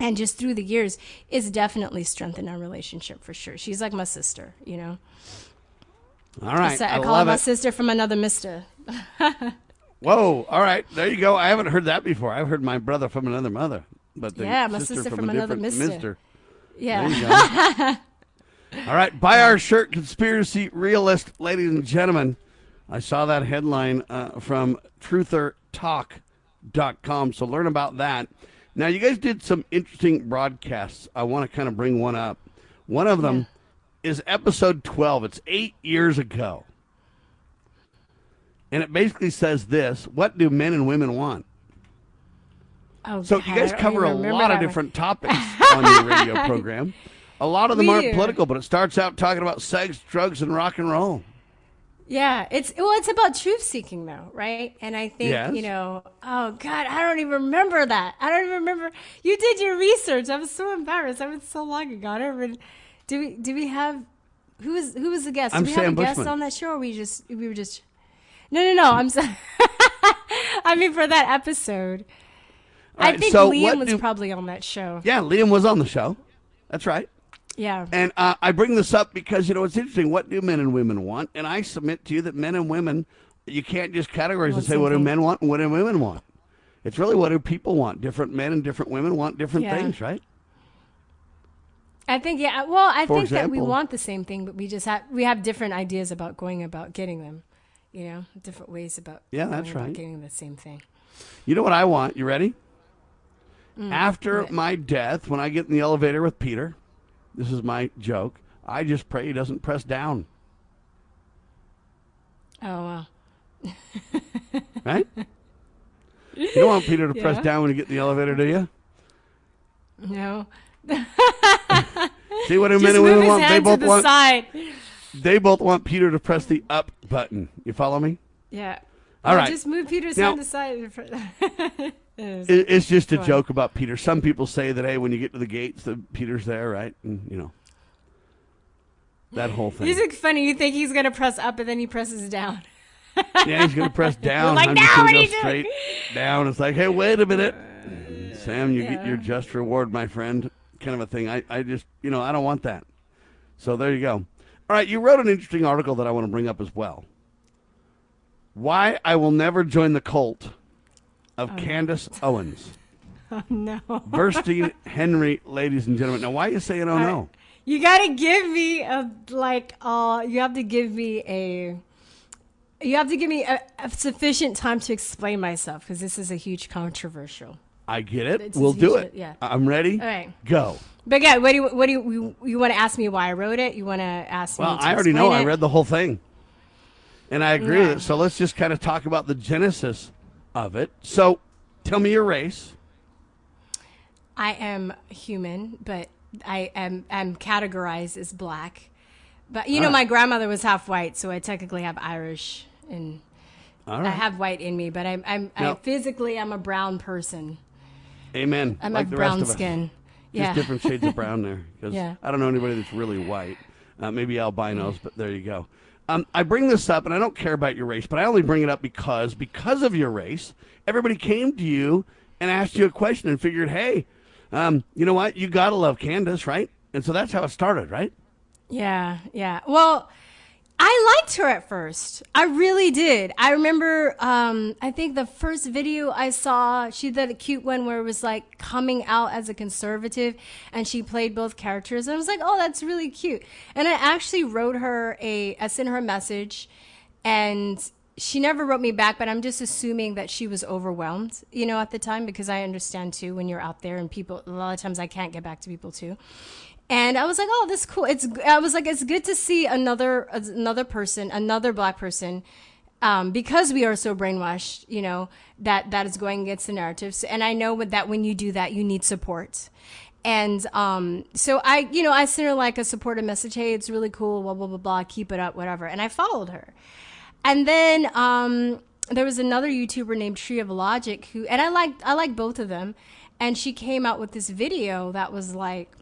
and just through the years it's definitely strengthened our relationship for sure. She's like my sister, you know. All right, So I, I call her my it. sister from another mister. Whoa! All right, there you go. I haven't heard that before. I've heard my brother from another mother, but the Yeah, my sister, sister from, from another mister. mister. Yeah. There you go. All right, buy our shirt, Conspiracy Realist, ladies and gentlemen. I saw that headline uh, from truthertalk.com, so learn about that. Now, you guys did some interesting broadcasts. I want to kind of bring one up. One of them is episode 12. It's eight years ago. And it basically says this What do men and women want? Oh, so God, you guys cover a lot of different topics on your radio program. A lot of them aren't political, but it starts out talking about sex, drugs, and rock and roll. Yeah, it's well, it's about truth seeking though, right? And I think Yes. you know, oh God, I don't even remember that. I don't even remember. You did your research. I was so embarrassed. That was so long ago. I don't even. Do we? Do we have? Who was who was the guest? I'm Did we have Sam a guest on that show? Or we just we were just. No, no, no. I'm sorry. I mean, for that episode, All I think so Liam was do- probably on that show. Yeah, Liam was on the show. That's right. Yeah. And uh, I bring this up because, you know, it's interesting. What do men and women want? And I submit to you that men and women, you can't just categorize and say, what do men want and what do women want? It's really what do people want? Different men and different women want different Yeah. things, right? I think yeah. Well, I For think that we want the same thing, but we just have we have different ideas about going about getting them. You know, different ways about Yeah, that's right. getting the same thing. You know what I want? You ready? Mm, After my death, when I get in the elevator with Peter, this is my joke, I just pray he doesn't press down, Oh wow. right? you don't want Peter to press down when you get in the elevator, do you? No. See what do Just men and move his want? They both to the want. side. They both want Peter to press the up button. You follow me? Yeah. All right. Just move Peter's Now- hand aside. It, it's just a Go on. joke about Peter. Some people say that hey, when you get to the gates, the Peter's there, right? And you know that whole thing. He's like funny. You think he's gonna press up, and then he presses down. yeah, he's gonna press down. like, I'm "No, just what gonna are go you straight down. It's like, hey, wait a minute, Sam, you get your just reward, my friend, kind of a thing. I, I just, you know, I don't want that. So there you go. All right, you wrote an interesting article that I want to bring up as well. Why I will never join the cult of Oh. Candace Owens. Oh no. Verstine Henry, ladies and gentlemen. Now, why are you saying, oh no? You gotta give me a like. Uh, you have to give me a. You have to give me a, a sufficient time to explain myself because this is a huge controversial. I get it. It's we'll do it. yeah. I'm ready. All right. Go. But yeah, what do you what do you you, you want to ask me why I wrote it? You want to ask Well, me? To I already know. explain I read the whole thing, and I agree with it. So let's just kind of talk about the genesis of it. So, tell me your race. I am human, but I am I'm categorized as black. But you know, All my grandmother was half white, so I technically have Irish and All I have white in me. But I'm I'm I, physically I'm a brown person. Amen. I'm like the brown of us. skin. Just Yeah. different shades of brown there. 'cause Yeah. I don't know anybody that's really white. Uh, maybe albinos, but there you go. Um, I bring this up, and I don't care about your race, but I only bring it up because because of your race, everybody came to you and asked you a question and figured, hey, um, you know what? You gotta love Candace, right? And so that's how it started, right? Yeah, yeah. Well, I liked her at first. I really did. I remember, um, I think the first video I saw, she did a cute one where it was like coming out as a conservative and she played both characters. And I was like, oh, that's really cute. And I actually wrote her a, I sent her a message and she never wrote me back, but I'm just assuming that she was overwhelmed, you know, at the time because I understand too when you're out there and people, a lot of times I can't get back to people too. And I was like, "Oh, this is cool." It's I was like, "It's good to see another another person, another black person, um, because we are so brainwashed, you know, that that is going against the narratives." And I know that when you do that, you need support. And um, so I, you know, I sent her like a supportive message. Hey, it's really cool. Blah blah blah blah. Keep it up, whatever. And I followed her. And then um, there was another YouTuber named Tree of Logic who, and I liked I like both of them. And she came out with this video that was like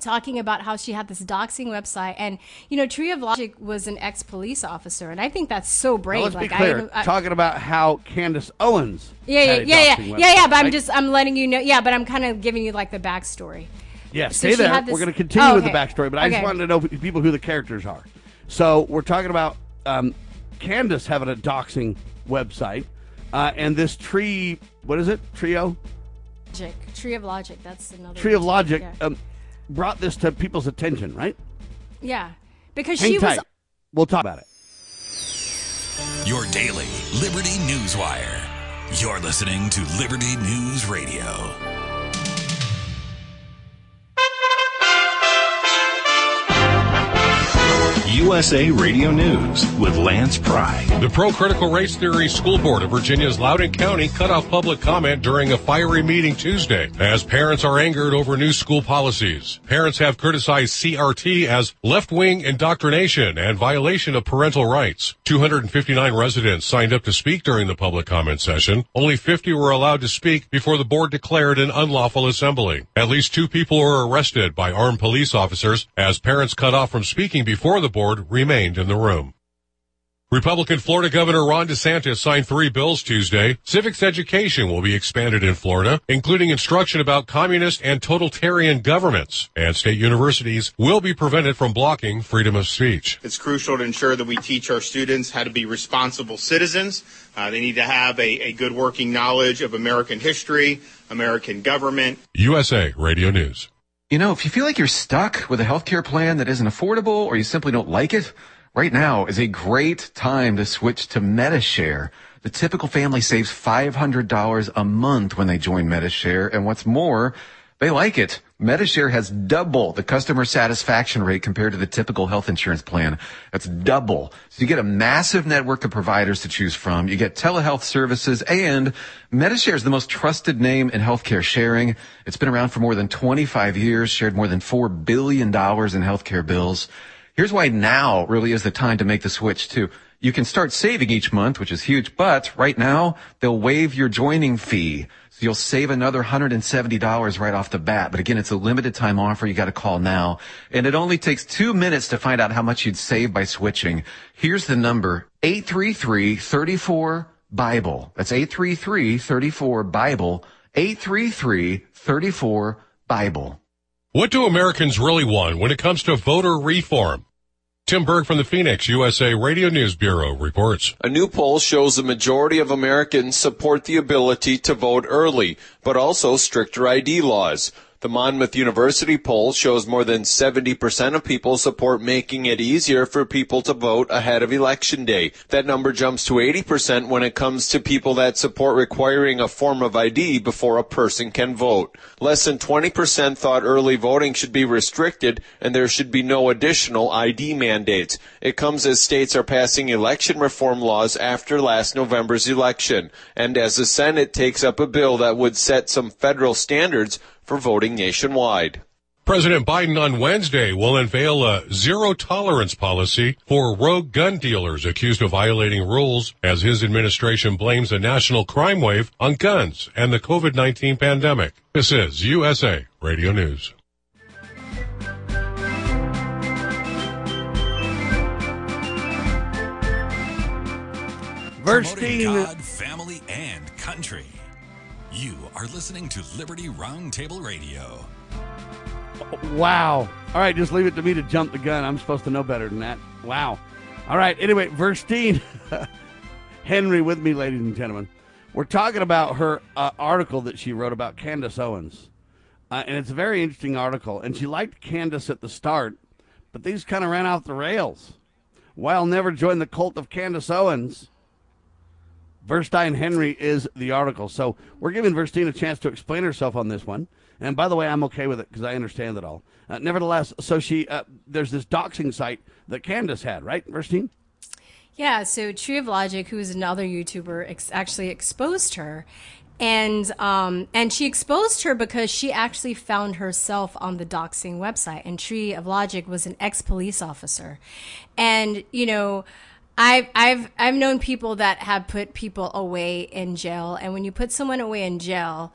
talking about how she had this doxing website and you know tree of logic was an ex-police officer and i think that's so Now, brave let's like be clear. I, I talking about how Candace Owens. yeah yeah yeah yeah yeah yeah but i'm just i'm letting you know yeah but i'm kind of giving you like the backstory Yeah, So stay there. this- We're going to continue Oh, with the backstory, but I just wanted to know people who the characters are. So we're talking about um, Candace having a doxing website, uh, and this tree. What is it? Trio. logic tree of logic that's another Tree of Logic yeah, um, brought this to people's attention, right? yeah. because Hang she tight. was We'll talk about it. Your daily Liberty News Wire. You're listening to Liberty News Radio. USA Radio News with Lance Pry. The Pro Critical Race Theory School Board of Virginia's Loudoun County cut off public comment during a fiery meeting Tuesday as parents are angered over new school policies. Parents have criticized CRT as left-wing indoctrination and violation of parental rights. 259 residents signed up to speak during the public comment session. Only 50 were allowed to speak before the board declared an unlawful assembly. At least two people were arrested by armed police officers as parents cut off from speaking before the board remained in the room. Republican Florida Governor Ron DeSantis signed three bills Tuesday. Civics education will be expanded in Florida, including instruction about communist and totalitarian governments. And state universities will be prevented from blocking freedom of speech. It's crucial to ensure that we teach our students how to be responsible citizens. Uh, they need to have a, a good working knowledge of American history, American government. USA Radio News. You know, if you feel like you're stuck with a healthcare plan that isn't affordable or you simply don't like it, Right now is a great time to switch to Medi-Share. The typical family saves $500 a month when they join Medi-Share. And what's more, they like it. Medi-Share has double the customer satisfaction rate compared to the typical health insurance plan. That's double. So you get a massive network of providers to choose from. You get telehealth services and Medi-Share is the most trusted name in healthcare sharing. It's been around for more than 25 years, shared more than $4 billion in healthcare bills. Here's why now really is the time to make the switch too. You can start saving each month, which is huge, but right now they'll waive your joining fee. You'll save another $170 right off the bat. But again, it's a limited time offer. You got to call now. And it only takes two minutes to find out how much you'd save by switching. Here's the number 833-34 Bible. That's 833-34 Bible. 833-34 Bible. What do Americans really want when it comes to voter reform? Tim Berg from the Phoenix USA Radio News Bureau reports. A new poll shows the majority of Americans support the ability to vote early, but also stricter ID laws. The Monmouth University poll shows more than 70% of people support making it easier for people to vote ahead of election day. That number jumps to 80% when it comes to people that support requiring a form of ID before a person can vote. Less than 20% thought early voting should be restricted and there should be no additional ID mandates. It comes as states are passing election reform laws after last November's election and as the Senate takes up a bill that would set some federal standards for voting nationwide. President Biden on Wednesday will unveil a zero tolerance policy for rogue gun dealers accused of violating rules as his administration blames a national crime wave on guns and the COVID-19 pandemic. This is USA Radio News. Promoting God, family, and country. Are listening to Liberty Roundtable Radio. Wow. All right, just leave it to me to jump the gun. I'm supposed to know better than that. Wow. All right, anyway, Verstine Henry with me, ladies and gentlemen. We're talking about her uh, article that she wrote about Candace Owens. Uh, and it's a very interesting article. And she liked Candace at the start, but these kind of ran off the rails. While never joined the cult of Candace Owens, Verstine Henry is the article. So we're giving Verstine a chance to explain herself on this one. And by the way, I'm okay with it because I understand it all. Uh, nevertheless, so she uh, there's this doxing site that Candace had, right, Verstine? Yeah. So Tree of Logic, who is another YouTuber, ex- actually exposed her, and um, and she exposed her because she actually found herself on the doxing website. And Tree of Logic was an ex police officer, and you know. I've I've I've known people that have put people away in jail, and when you put someone away in jail,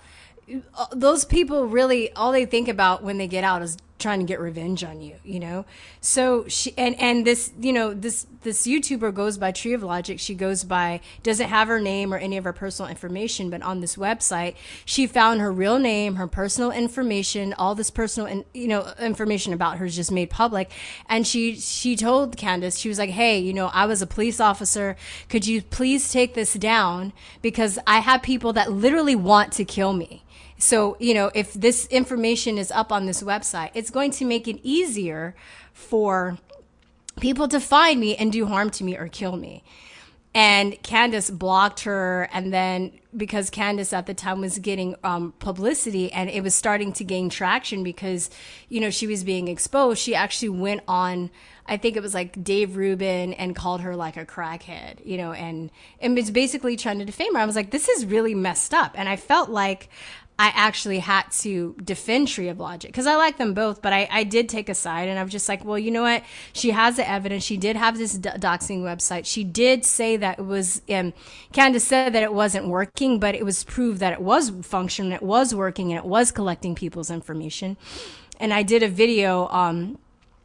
uh, those people really all they think about when they get out is trying to get revenge on you, you know? So she, and, and this, you know, this, this YouTuber goes by Tree of Logic. She goes by, doesn't have her name or any of her personal information, but on this website, she found her real name, her personal information, all this personal, and you know, information about her is just made public. And she, she told Candace, she was like, Hey, you know, I was a police officer. Could you please take this down? Because I have people that literally want to kill me. So, you know, if this information is up on this website, it's going to make it easier for people to find me and do harm to me or kill me. and Candace blocked her. And then because Candace at the time was getting um, publicity and it was starting to gain traction because, you know, she was being exposed, she actually went on. I think it was like Dave Rubin and called her like a crackhead, you know, and and was basically trying to defame her. I was like, this is really messed up, and I felt like I actually had to defend Tree of Logic because I like them both, but I, I did take a side and I was just like, well, you know what? She has the evidence. She did have this doxing website. She did say that it was, um, Candace said that it wasn't working, but it was proved that it was functioning, it was working, and it was collecting people's information. And I did a video, um,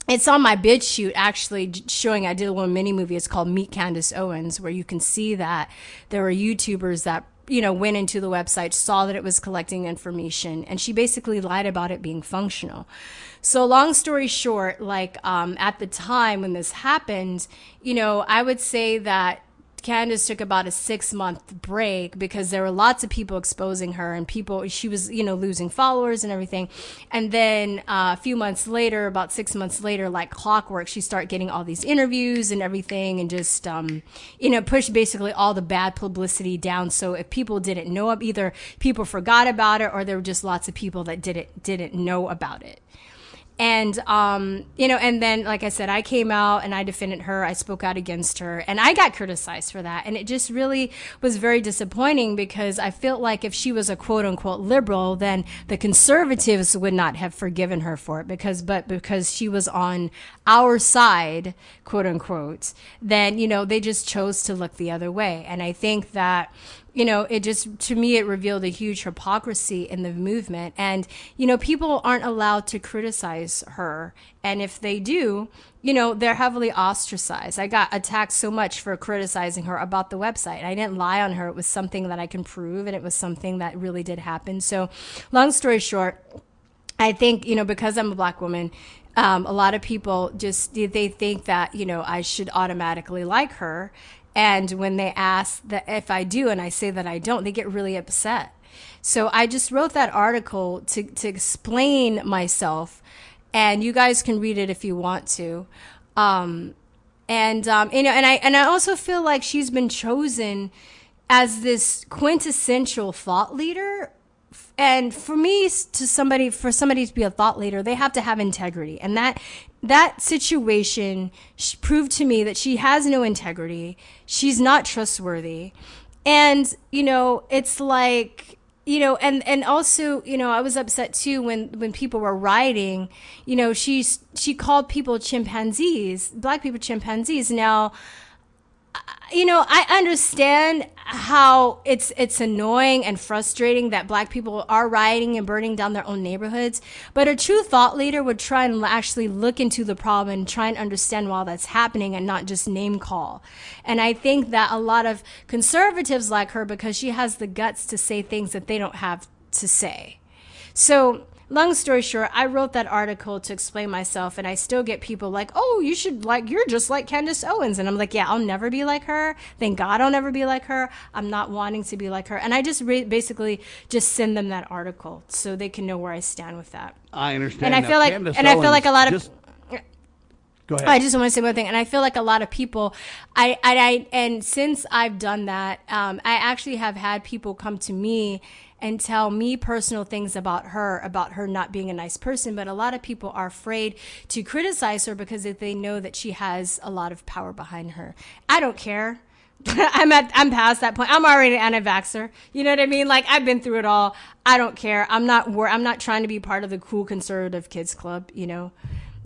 it's on my BitChute actually showing I did a little mini movie. It's called Meet Candace Owens, where you can see that there were YouTubers that you know, went into the website, saw that it was collecting information, and she basically lied about it being functional. So, long story short, like um, at the time when this happened, you know, I would say that Candace took about a six month break because there were lots of people exposing her and people, she was, you know, losing followers and everything. And then uh, a few months later, about six months later, like clockwork, she started getting all these interviews and everything and just, um, you know, pushed basically all the bad publicity down. So if people didn't know either people forgot about it or there were just lots of people that didn't, didn't know about it and um, you know and then like i said i came out and i defended her. I spoke out against her. And i got criticized for that. And it just really was very disappointing because i felt like if she was a quote unquote liberal then the conservatives would not have forgiven her for it because but because she was on our side quote unquote then you know they just chose to look the other way. And i think that you know, it just, to me, it revealed a huge hypocrisy in the movement. And, you know, people aren't allowed to criticize her. And if they do, you know, they're heavily ostracized. I got attacked so much for criticizing her about the website. I didn't lie on her. It was something that I can prove and it was something that really did happen. So, long story short, I think, you know, because I'm a black woman, um, a lot of people just they think that you know I should automatically like her, and when they ask that if I do and I say that I don't, they get really upset. So I just wrote that article to, to explain myself, and you guys can read it if you want to. Um, and um, you know, and I and I also feel like she's been chosen as this quintessential thought leader and for me to somebody for somebody to be a thought leader they have to have integrity and that that situation proved to me that she has no integrity. She's not trustworthy. And you know it's like you know and and also you know i was upset too when when people were rioting. You know she's she called people chimpanzees black people chimpanzees. Now you know, I understand how it's it's annoying and frustrating that black people are rioting and burning down their own neighborhoods, but a true thought leader would try and actually look into the problem and try and understand why that's happening and not just name call. And I think that a lot of conservatives like her because she has the guts to say things that they don't have to say. So long story short, I wrote that article to explain myself, and I still get people like, "Oh, you should like you're just like Candace Owens," and I'm like, "Yeah, I'll never be like her. Thank God I'll never be like her. I'm not wanting to be like her." And I just re- basically just send them that article so they can know where I stand with that. I understand. And I feel like, Candace and I feel like a lot of. just, Go ahead. I just want to say one thing, and I feel like a lot of people, I, I, I and since I've done that, um, I actually have had people come to me and tell me personal things about her, about her not being a nice person. But a lot of people are afraid to criticize her because they know that she has a lot of power behind her. I don't care. I'm at I'm past that point. I'm already an anti-vaxxer. You know what I mean? Like I've been through it all. I don't care. I'm not wor- I'm not trying to be part of the cool conservative kids club, you know.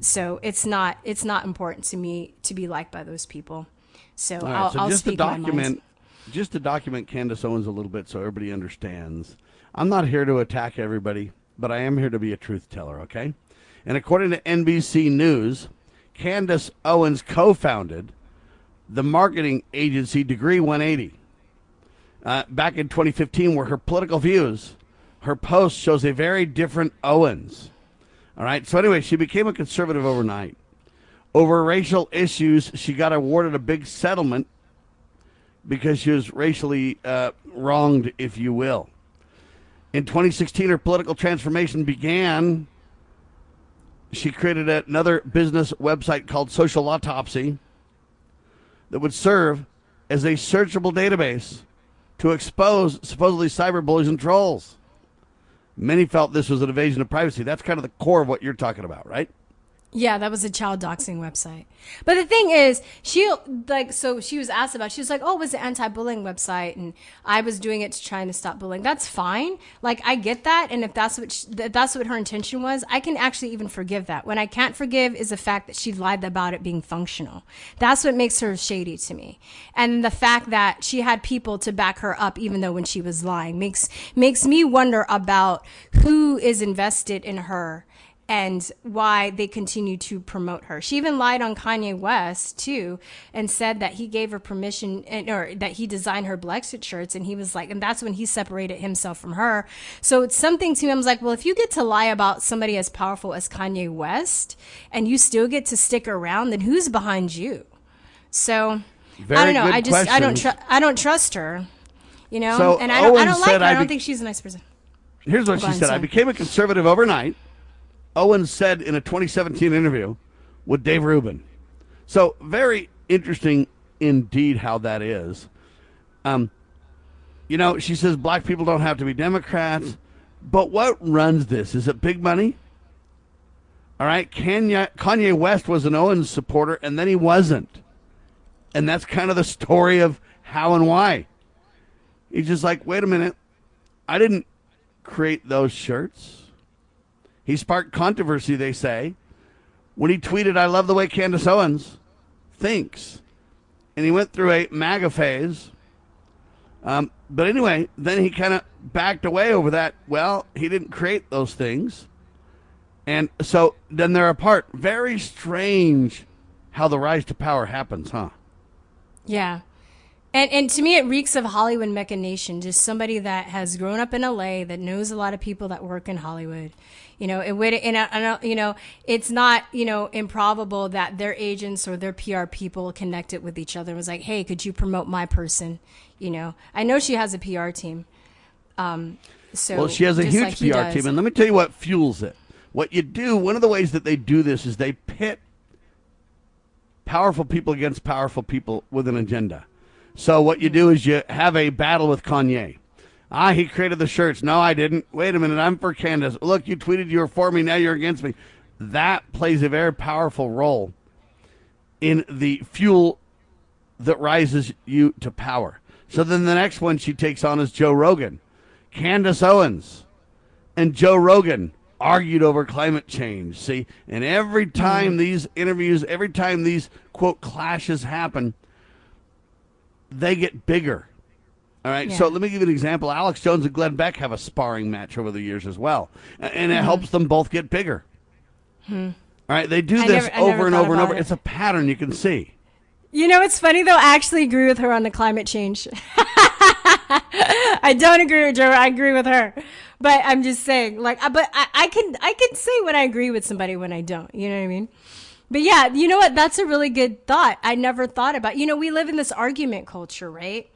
So it's not it's not important to me to be liked by those people. So right, I'll, so I'll just to speak mind. document, just to document Candace Owens a little bit, so everybody understands. I'm not here to attack everybody, but I am here to be a truth teller. Okay, and according to NBC News, Candace Owens co-founded the marketing agency Degree 180 uh, back in 2015, where her political views, her post shows a very different Owens. All right, so anyway, she became a conservative overnight. Over racial issues, she got awarded a big settlement because she was racially uh, wronged, if you will. In 2016, her political transformation began. She created another business website called Social Autopsy that would serve as a searchable database to expose supposedly cyberbullies and trolls. Many felt this was an invasion of privacy. That's kind of the core of what you're talking about, right? Yeah, that was a child doxing website. But the thing is, she like so she was asked about. She was like, "Oh, it was an anti-bullying website, and I was doing it to trying to stop bullying." That's fine. Like I get that, and if that's what she, if that's what her intention was, I can actually even forgive that. When I can't forgive is the fact that she lied about it being functional. That's what makes her shady to me, and the fact that she had people to back her up, even though when she was lying, makes makes me wonder about who is invested in her and why they continue to promote her. She even lied on Kanye West too, and said that he gave her permission, and, or that he designed her Blexit shirts, and he was like, and that's when he separated himself from her. So it's something to me. I was like, well, if you get to lie about somebody as powerful as Kanye West, and you still get to stick around, then who's behind you? So Very I don't know. I just questions. I don't trust I don't trust her. You know, so and I don't, I don't like her. I, be- I don't think she's a nice person. Here's what she said: I became a conservative overnight. Owens said in a 2017 interview with Dave Rubin. So very interesting indeed how that is. Um, you know, she says black people don't have to be Democrats, but what runs this? Is it big money? All right, Kanye, Kanye West was an Owens supporter, and then he wasn't, and that's kind of the story of how and why. He's just like, wait a minute, I didn't create those shirts. He sparked controversy, they say, when he tweeted, I love the way Candace Owens thinks. And he went through a MAGA phase. Um, but anyway, then he kind of backed away over that. Well, he didn't create those things. And so then they're apart. Very strange how the rise to power happens, huh? Yeah. And and to me, it reeks of Hollywood machination. Just somebody that has grown up in LA that knows a lot of people that work in Hollywood. You know, it would, and I, I you know, it's not you know improbable that their agents or their PR people connected with each other and was like, hey, could you promote my person? You know, I know she has a PR team. Um, so well, she has a huge like PR team, and let me tell you what fuels it. What you do, one of the ways that they do this is they pit powerful people against powerful people with an agenda. So what you do is you have a battle with Kanye. Ah, he created the shirts. No, I didn't. Wait a minute, I'm for Candace. Look, you tweeted you were for me. Now you're against me. That plays a very powerful role in the fuel that rises you to power. So then the next one she takes on is Joe Rogan. Candace Owens and Joe Rogan argued over climate change. See, and every time mm-hmm. these interviews, every time these quote clashes happen, they get bigger. All right. Yeah. So let me give you an example. Alex Jones and Glenn Beck have a sparring match over the years as well, and it mm-hmm. helps them both get bigger. Hmm. All right. They do I this never, over and over and over. It. It's a pattern you can see. You know, it's funny though. I actually agree with her on the climate change. I don't agree with Joe. I agree with her, but I'm just saying, like, but I, I can I can say when I agree with somebody when I don't. You know what I mean? But yeah, you know what? That's a really good thought. I never thought about. You know, we live in this argument culture, right?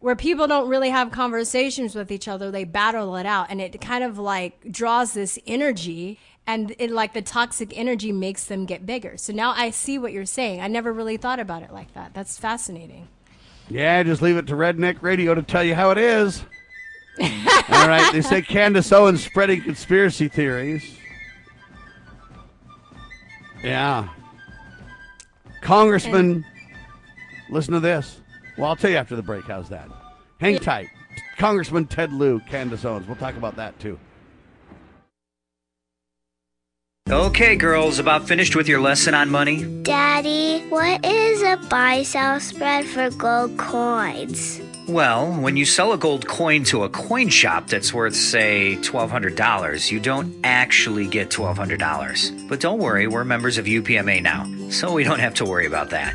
Where people don't really have conversations with each other, they battle it out, and it kind of like draws this energy, and it like the toxic energy makes them get bigger. So now I see what you're saying. I never really thought about it like that. That's fascinating. Yeah, just leave it to Redneck Radio to tell you how it is. All right, they say Candace Owens spreading conspiracy theories. Yeah. Congressman, and, listen to this. Well, I'll tell you after the break. How's that? Hang yeah. tight. Congressman Ted Lieu, Candace Owens. We'll talk about that too. Okay, girls, about finished with your lesson on money? Daddy, what is a buy sell spread for gold coins? Well, when you sell a gold coin to a coin shop that's worth, say, $1,200, you don't actually get $1,200. But don't worry, we're members of UPMA now, so we don't have to worry about that.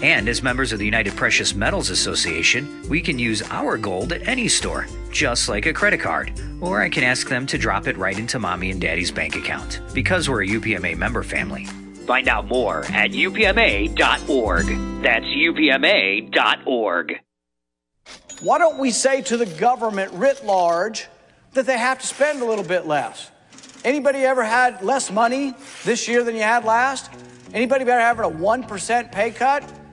And as members of the United Precious Metals Association, we can use our gold at any store, just like a credit card. Or I can ask them to drop it right into mommy and daddy's bank account, because we're a UPMA member family. Find out more at upma.org. That's upma.org. Why don't we say to the government writ large that they have to spend a little bit less? Anybody ever had less money this year than you had last? Anybody ever having a 1% pay cut?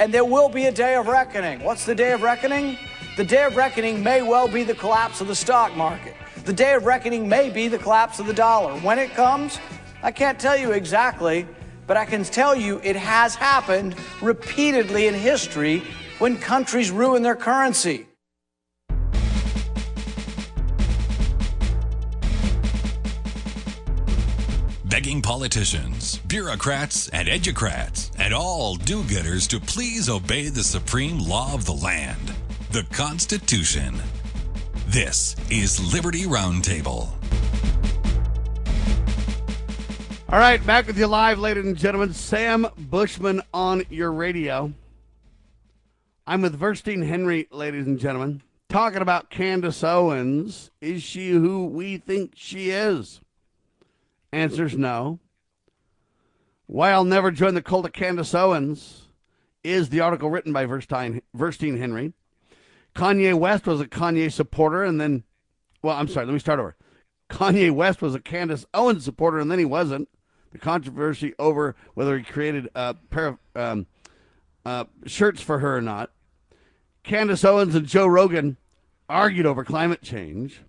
and there will be a day of reckoning. What's the day of reckoning? The day of reckoning may well be the collapse of the stock market. The day of reckoning may be the collapse of the dollar. When it comes, I can't tell you exactly, but I can tell you it has happened repeatedly in history when countries ruin their currency. Begging politicians, bureaucrats, and educrats, and all do gooders to please obey the supreme law of the land, the Constitution. This is Liberty Roundtable. All right, back with you live, ladies and gentlemen. Sam Bushman on your radio. I'm with Verstine Henry, ladies and gentlemen, talking about Candace Owens. Is she who we think she is? Answers no. Why I'll never join the cult of Candace Owens is the article written by Verstine Henry. Kanye West was a Kanye supporter, and then, well, I'm sorry, let me start over. Kanye West was a Candace Owens supporter, and then he wasn't. The controversy over whether he created a pair of um, uh, shirts for her or not. Candace Owens and Joe Rogan argued over climate change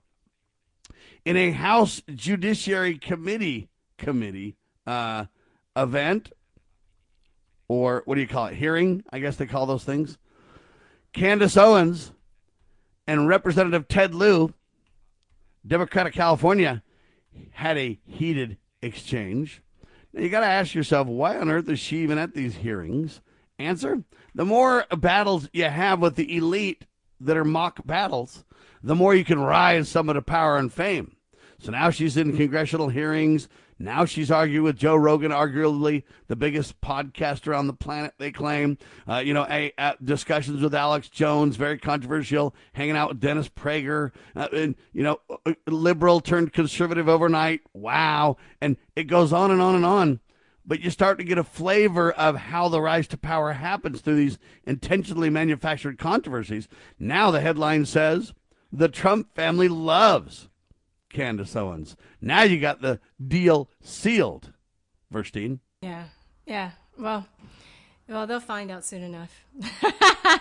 in a House Judiciary Committee committee uh, event, or what do you call it? Hearing, I guess they call those things. Candace Owens and Representative Ted Lieu, Democratic California, had a heated exchange. Now you got to ask yourself, why on earth is she even at these hearings? Answer: The more battles you have with the elite that are mock battles, the more you can rise some of the power and fame. So now she's in congressional hearings. Now she's arguing with Joe Rogan, arguably the biggest podcaster on the planet, they claim. Uh, you know, a, a, discussions with Alex Jones, very controversial, hanging out with Dennis Prager, uh, and, you know, uh, liberal turned conservative overnight. Wow. And it goes on and on and on. But you start to get a flavor of how the rise to power happens through these intentionally manufactured controversies. Now the headline says the Trump family loves Candace Owens. Now you got the deal sealed, Verstine. Yeah, yeah. Well, well, they'll find out soon enough.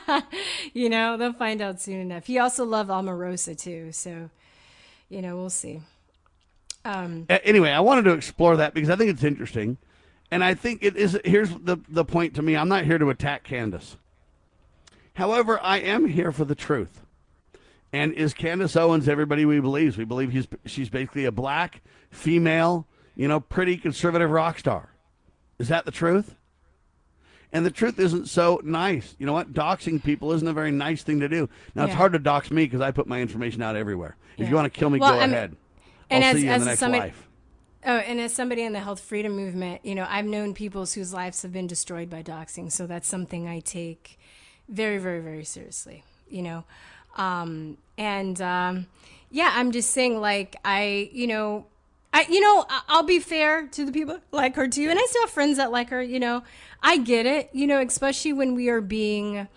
you know, they'll find out soon enough. He also loved Omarosa too, so you know, we'll see. Um, anyway, I wanted to explore that because I think it's interesting, and I think it is. Here's the the point to me: I'm not here to attack Candace. However, I am here for the truth. And is Candace Owens everybody we believe? We believe he's she's basically a black female, you know, pretty conservative rock star. Is that the truth? And the truth isn't so nice. You know what? Doxing people isn't a very nice thing to do. Now yeah. it's hard to dox me because I put my information out everywhere. If you want to kill me, well, go I'm, ahead. And I'll as, see you as in the next somebody, life. Oh, and as somebody in the health freedom movement, you know, I've known people whose lives have been destroyed by doxing. So that's something I take very, very, very seriously. You know, um, and um, yeah, I'm just saying, like, I, you know, I, you know, I'll be fair to the people like her too, and I still have friends that like her. You know, I get it. You know, especially when we are being,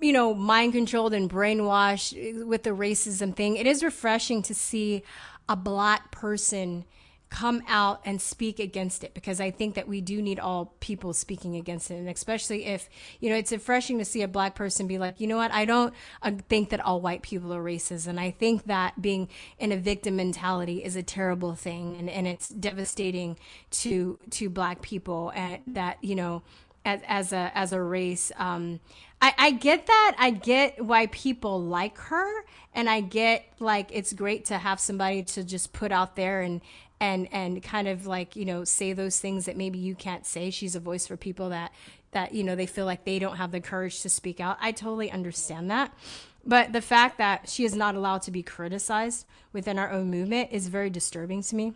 you know, mind controlled and brainwashed with the racism thing. It is refreshing to see a black person come out and speak against it because I think that we do need all people speaking against it. And especially if, you know, it's refreshing to see a black person be like, you know what, I don't uh, think that all white people are racist. And I think that being in a victim mentality is a terrible thing. And, and it's devastating to, to black people and that, you know, as, as a, as a race. Um, I, I get that. I get why people like her, and I get like it's great to have somebody to just put out there and and and kind of like you know say those things that maybe you can't say. She's a voice for people that that you know they feel like they don't have the courage to speak out. I totally understand that. But the fact that she is not allowed to be criticized within our own movement is very disturbing to me.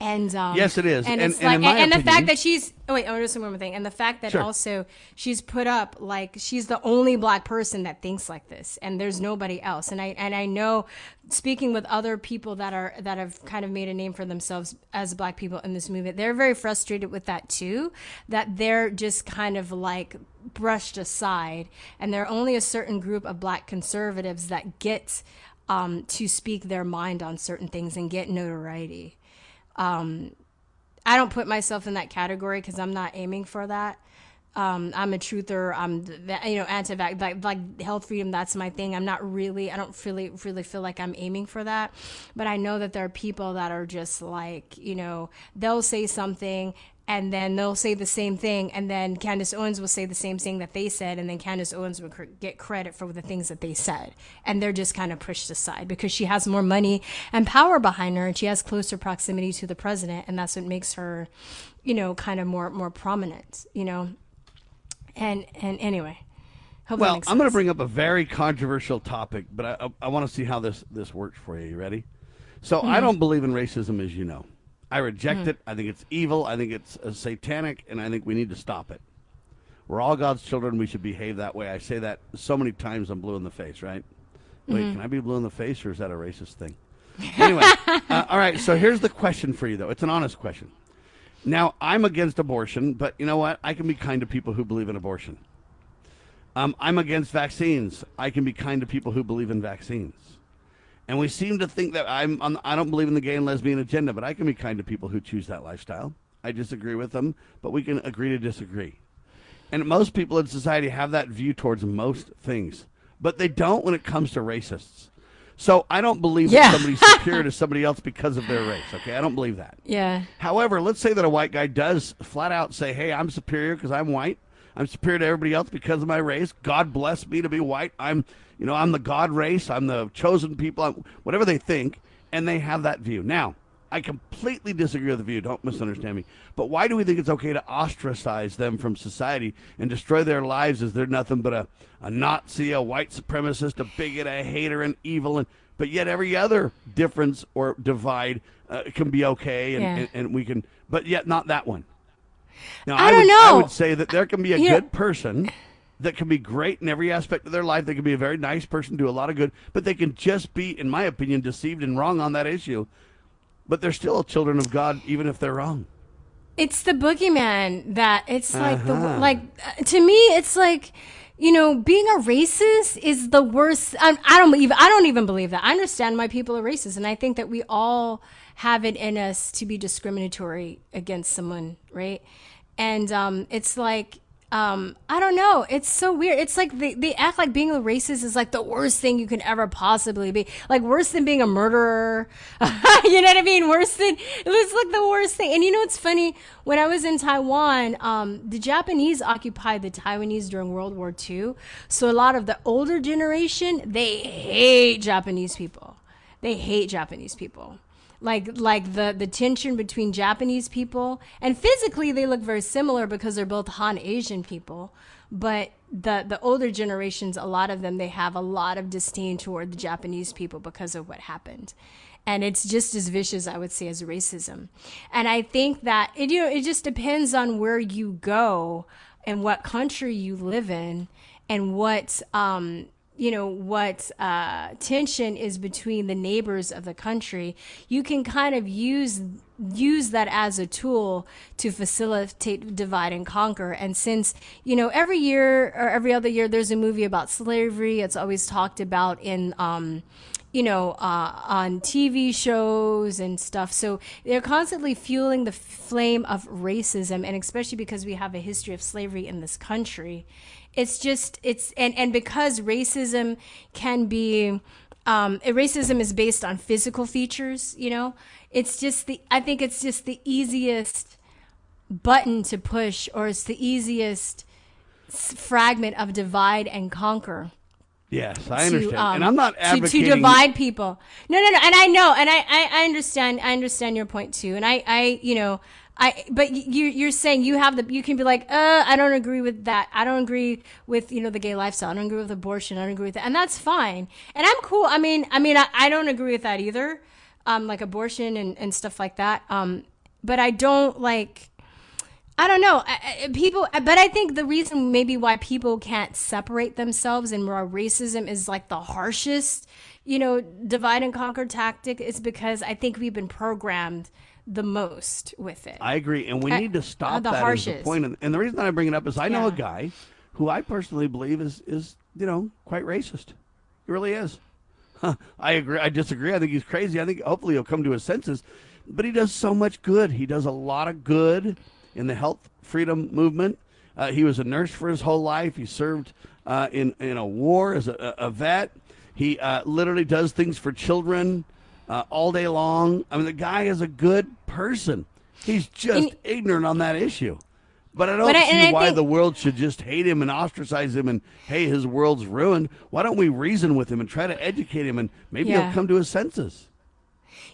And um, yes, it is. And, and, and, like, and the fact that she's oh wait, I want to say one more thing. And the fact that Sure. also she's put up like she's the only black person that thinks like this, and there's nobody else. And I and I know, speaking with other people that are that have kind of made a name for themselves as black people in this movement, they're very frustrated with that too. That they're just kind of like brushed aside, and there are only a certain group of black conservatives that get um, to speak their mind on certain things and get notoriety um, I don't put myself in that category because I'm not aiming for that. Um, I'm a truther. I'm, you know, anti like, like health freedom. That's my thing. I'm not really. I don't really, really feel like I'm aiming for that. But I know that there are people that are just like, you know, they'll say something and then they'll say the same thing, and then Candace Owens will say the same thing that they said, and then Candace Owens will cr- get credit for the things that they said, and they're just kind of pushed aside because she has more money and power behind her, and she has closer proximity to the president, and that's what makes her, you know, kind of more more prominent, you know. And and anyway, hope well, I'm going to bring up a very controversial topic, but I, I, I want to see how this, this works for you. You ready? So I Mhm. don't believe in racism, as you know. I reject Mhm. it. I think it's evil. I think it's uh, satanic, and I think we need to stop it. We're all God's children. We should behave that way. I say that so many times. I'm blue in the face, right? Wait, Mhm. can I be blue in the face, or is that a racist thing? Anyway, uh, all right. So here's the question for you, though. It's an honest question. Now, I'm against abortion, but you know what? I can be kind to people who believe in abortion. Um, I'm against vaccines. I can be kind to people who believe in vaccines. And we seem to think that I'm, I'm I don't believe in the gay and lesbian agenda, but I can be kind to people who choose that lifestyle. I disagree with them, but we can agree to disagree. And most people in society have that view towards most things, but they don't when it comes to racists. So I don't believe Yeah. that somebody's superior to somebody else because of their race. Okay, I don't believe that. Yeah. However, let's say that a white guy does flat out say, "Hey, I'm superior because I'm white. I'm superior to everybody else because of my race. God bless me to be white. I'm, you know, I'm the God race. I'm the chosen people. I'm, whatever they think, and they have that view. Now, I completely disagree with the view. Don't misunderstand me. But why do we think it's okay to ostracize them from society and destroy their lives as they're nothing but a, a Nazi, a white supremacist, a bigot, a hater, and evil, and but yet every other difference or divide uh, can be okay, and, Yeah. and, and we can, but yet not that one. Now, I would, don't I know. I would say that there can be a You know- good person that can be great in every aspect of their life. They can be a very nice person, do a lot of good, but they can just be, in my opinion, deceived and wrong on that issue. But they're still children of God, even if they're wrong. It's the boogeyman that it's like the Uh-huh. like uh, to me it's like you know being a racist is the worst. I, I don't even I don't even believe that. I understand why people are racist, and I think that we all have it in us to be discriminatory against someone, right? And um, it's like um, I don't know. It's so weird. It's like they, they act like being a racist is like the worst thing you can ever possibly be. Like worse than being a murderer. you know what I mean? Worse than it was like the worst thing. And you know what's funny? When I was in Taiwan, um, the Japanese occupied the Taiwanese during World War II. So a lot of the older generation, they hate Japanese people. They hate Japanese people like like the the tension between Japanese people and physically they look very similar because they're both Han Asian people but the the older generations a lot of them they have a lot of disdain toward the Japanese people because of what happened. And it's just as vicious I would say as racism. And I think that it you know it just depends on where you go and what country you live in and what um you know what uh, tension is between the neighbors of the country, you can kind of use use that as a tool to facilitate divide and conquer. And since you know every year or every other year there's a movie about slavery, it's always talked about in. Um, you know, uh, on TV shows and stuff. So they're constantly fueling the flame of racism, and especially because we have a history of slavery in this country, it's just it's and and because racism can be. Um, racism is based on physical features, you know. It's just the I think it's just the easiest button to push, or it's the easiest fragment of divide and conquer. Yes, I understand, um, and I'm not advocating to, to, divide people. No, no, no, and I know, and I, I, I understand, I understand your point too, and I, I, you know, I, but you, you're saying you have the, you can be like, uh, I don't agree with that. I don't agree with, you know, the gay lifestyle. I don't agree with abortion. I don't agree with that. And that's fine. And I'm cool. I mean, I mean, I, I don't agree with that either. Um, like abortion and, and stuff like that. Um, but I don't like, I don't know. People, but I think the reason maybe why people can't separate themselves and why racism is like the harshest, you know, divide and conquer tactic is because I think we've been programmed the most with it. I agree, and we need to stop the that. Point, and the reason that I bring it up is I know yeah. a guy who I personally believe is is you know quite racist. He really is. Huh. I agree. I disagree. I think he's crazy. I think hopefully he'll come to his senses, but he does so much good. He does a lot of good in the health freedom movement. Uh, he was a nurse for his whole life. He served uh, in in a war as a, a vet. He uh, literally does things for children uh, all day long. I mean, the guy is a good person. He's just and, ignorant on that issue. But I don't but see I, why think, the world should just hate him and ostracize him and hey, his world's ruined. Why don't we reason with him and try to educate him and maybe yeah. he'll come to his senses?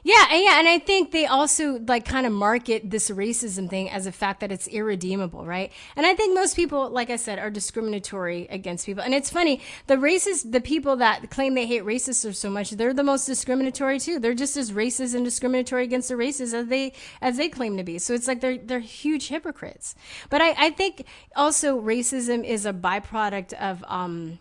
Yeah, and yeah, and I think they also like kind of market this racism thing as a fact that it's irredeemable, right? And I think most people, like I said, are discriminatory against people. And it's funny, the racist, the people that claim they hate racists so much, they're the most discriminatory too. They're just as racist and discriminatory against the races as they as they claim to be. So it's like they're they're huge hypocrites. But I, I think also racism is a byproduct of um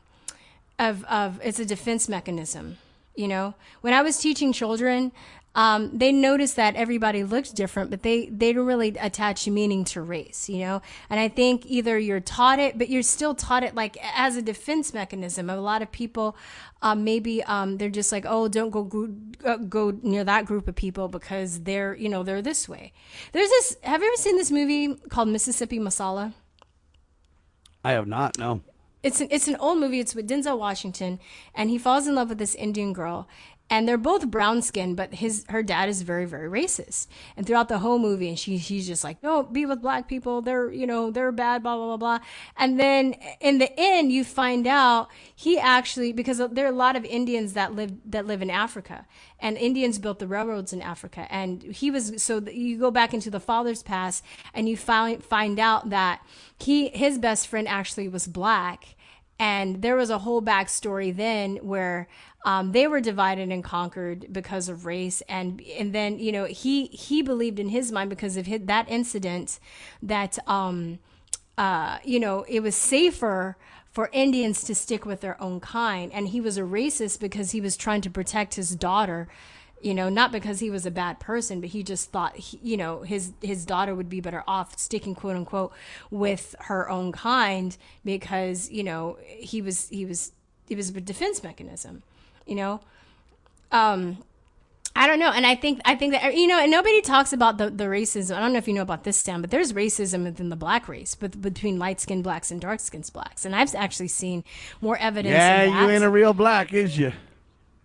of of it's a defense mechanism you know when i was teaching children um, they noticed that everybody looked different, but they, they don't really attach meaning to race, you know? And I think either you're taught it, but you're still taught it like as a defense mechanism. A lot of people, um, maybe, um, they're just like, oh, don't go, go, go near that group of people because they're, you know, they're this way. There's this, have you ever seen this movie called Mississippi Masala? I have not, no it's an, it's an old movie. It's with Denzel Washington, and he falls in love with this Indian girl, and they're both brown skinned, but his her dad is very very racist. And throughout the whole movie, and she she's just like, don't be with black people. They're you know they're bad, blah blah blah blah. And then in the end, you find out he actually because there are a lot of Indians that live that live in Africa, and Indians built the railroads in Africa. And he was so you go back into the father's past, and you find find out that he his best friend actually was black and there was a whole backstory then where um, they were divided and conquered because of race, and and then you know he he believed in his mind because of his, that incident that um, uh, you know it was safer for Indians to stick with their own kind, and he was a racist because he was trying to protect his daughter you know not because he was a bad person but he just thought he, you know his his daughter would be better off sticking quote unquote with her own kind because you know he was he was he was a defense mechanism you know um I don't know, and I think I think that you know, and nobody talks about the, the racism. I don't know if you know about this, Sam, but there's racism within the black race, but between light skinned blacks and dark skinned blacks, and I've actually seen more evidence. Yeah, you ain't a real black, is you?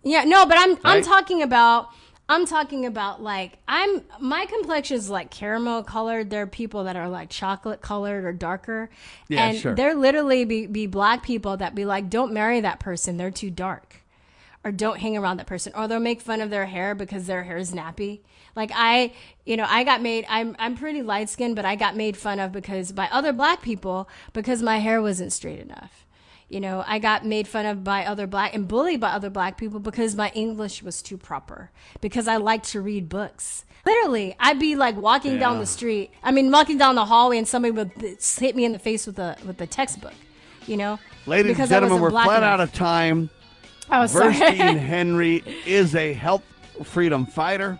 Yeah, no, but I'm right? I'm talking about I'm talking about like I'm my complexion is like caramel colored. There are people that are like chocolate colored or darker. Yeah, and sure. there literally be, be black people that be like, don't marry that person. They're too dark. Or don't hang around that person. Or they'll make fun of their hair because their hair is nappy. Like I, you know, I got made I'm I'm pretty light skinned, but I got made fun of because by other black people because my hair wasn't straight enough. You know, I got made fun of by other black and bullied by other black people because my English was too proper, because I like to read books. Literally, I'd be like walking yeah. down the street. I mean, walking down the hallway, and somebody would hit me in the face with a with a textbook. You know, ladies because and gentlemen, we're flat enough. out of time. I Oh, sorry. Verstine Henry is a health freedom fighter.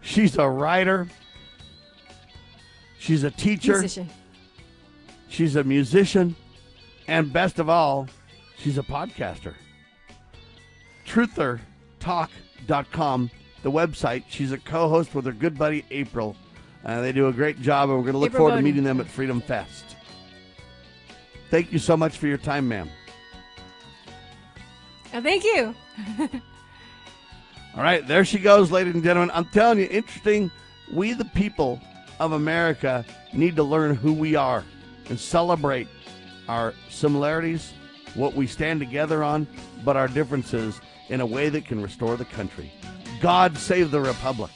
She's a writer. She's a teacher. Musician. She's a musician. And best of all, she's a podcaster. TrutherTalk.com, the website. She's a co host with her good buddy April. Uh, they do a great job, and we're going to look April forward Bowden. to meeting them at Freedom Fest. Thank you so much for your time, ma'am. Oh, thank you. All right, there she goes, ladies and gentlemen. I'm telling you, interesting. We, the people of America, need to learn who we are and celebrate our similarities, what we stand together on, but our differences in a way that can restore the country. God save the Republic.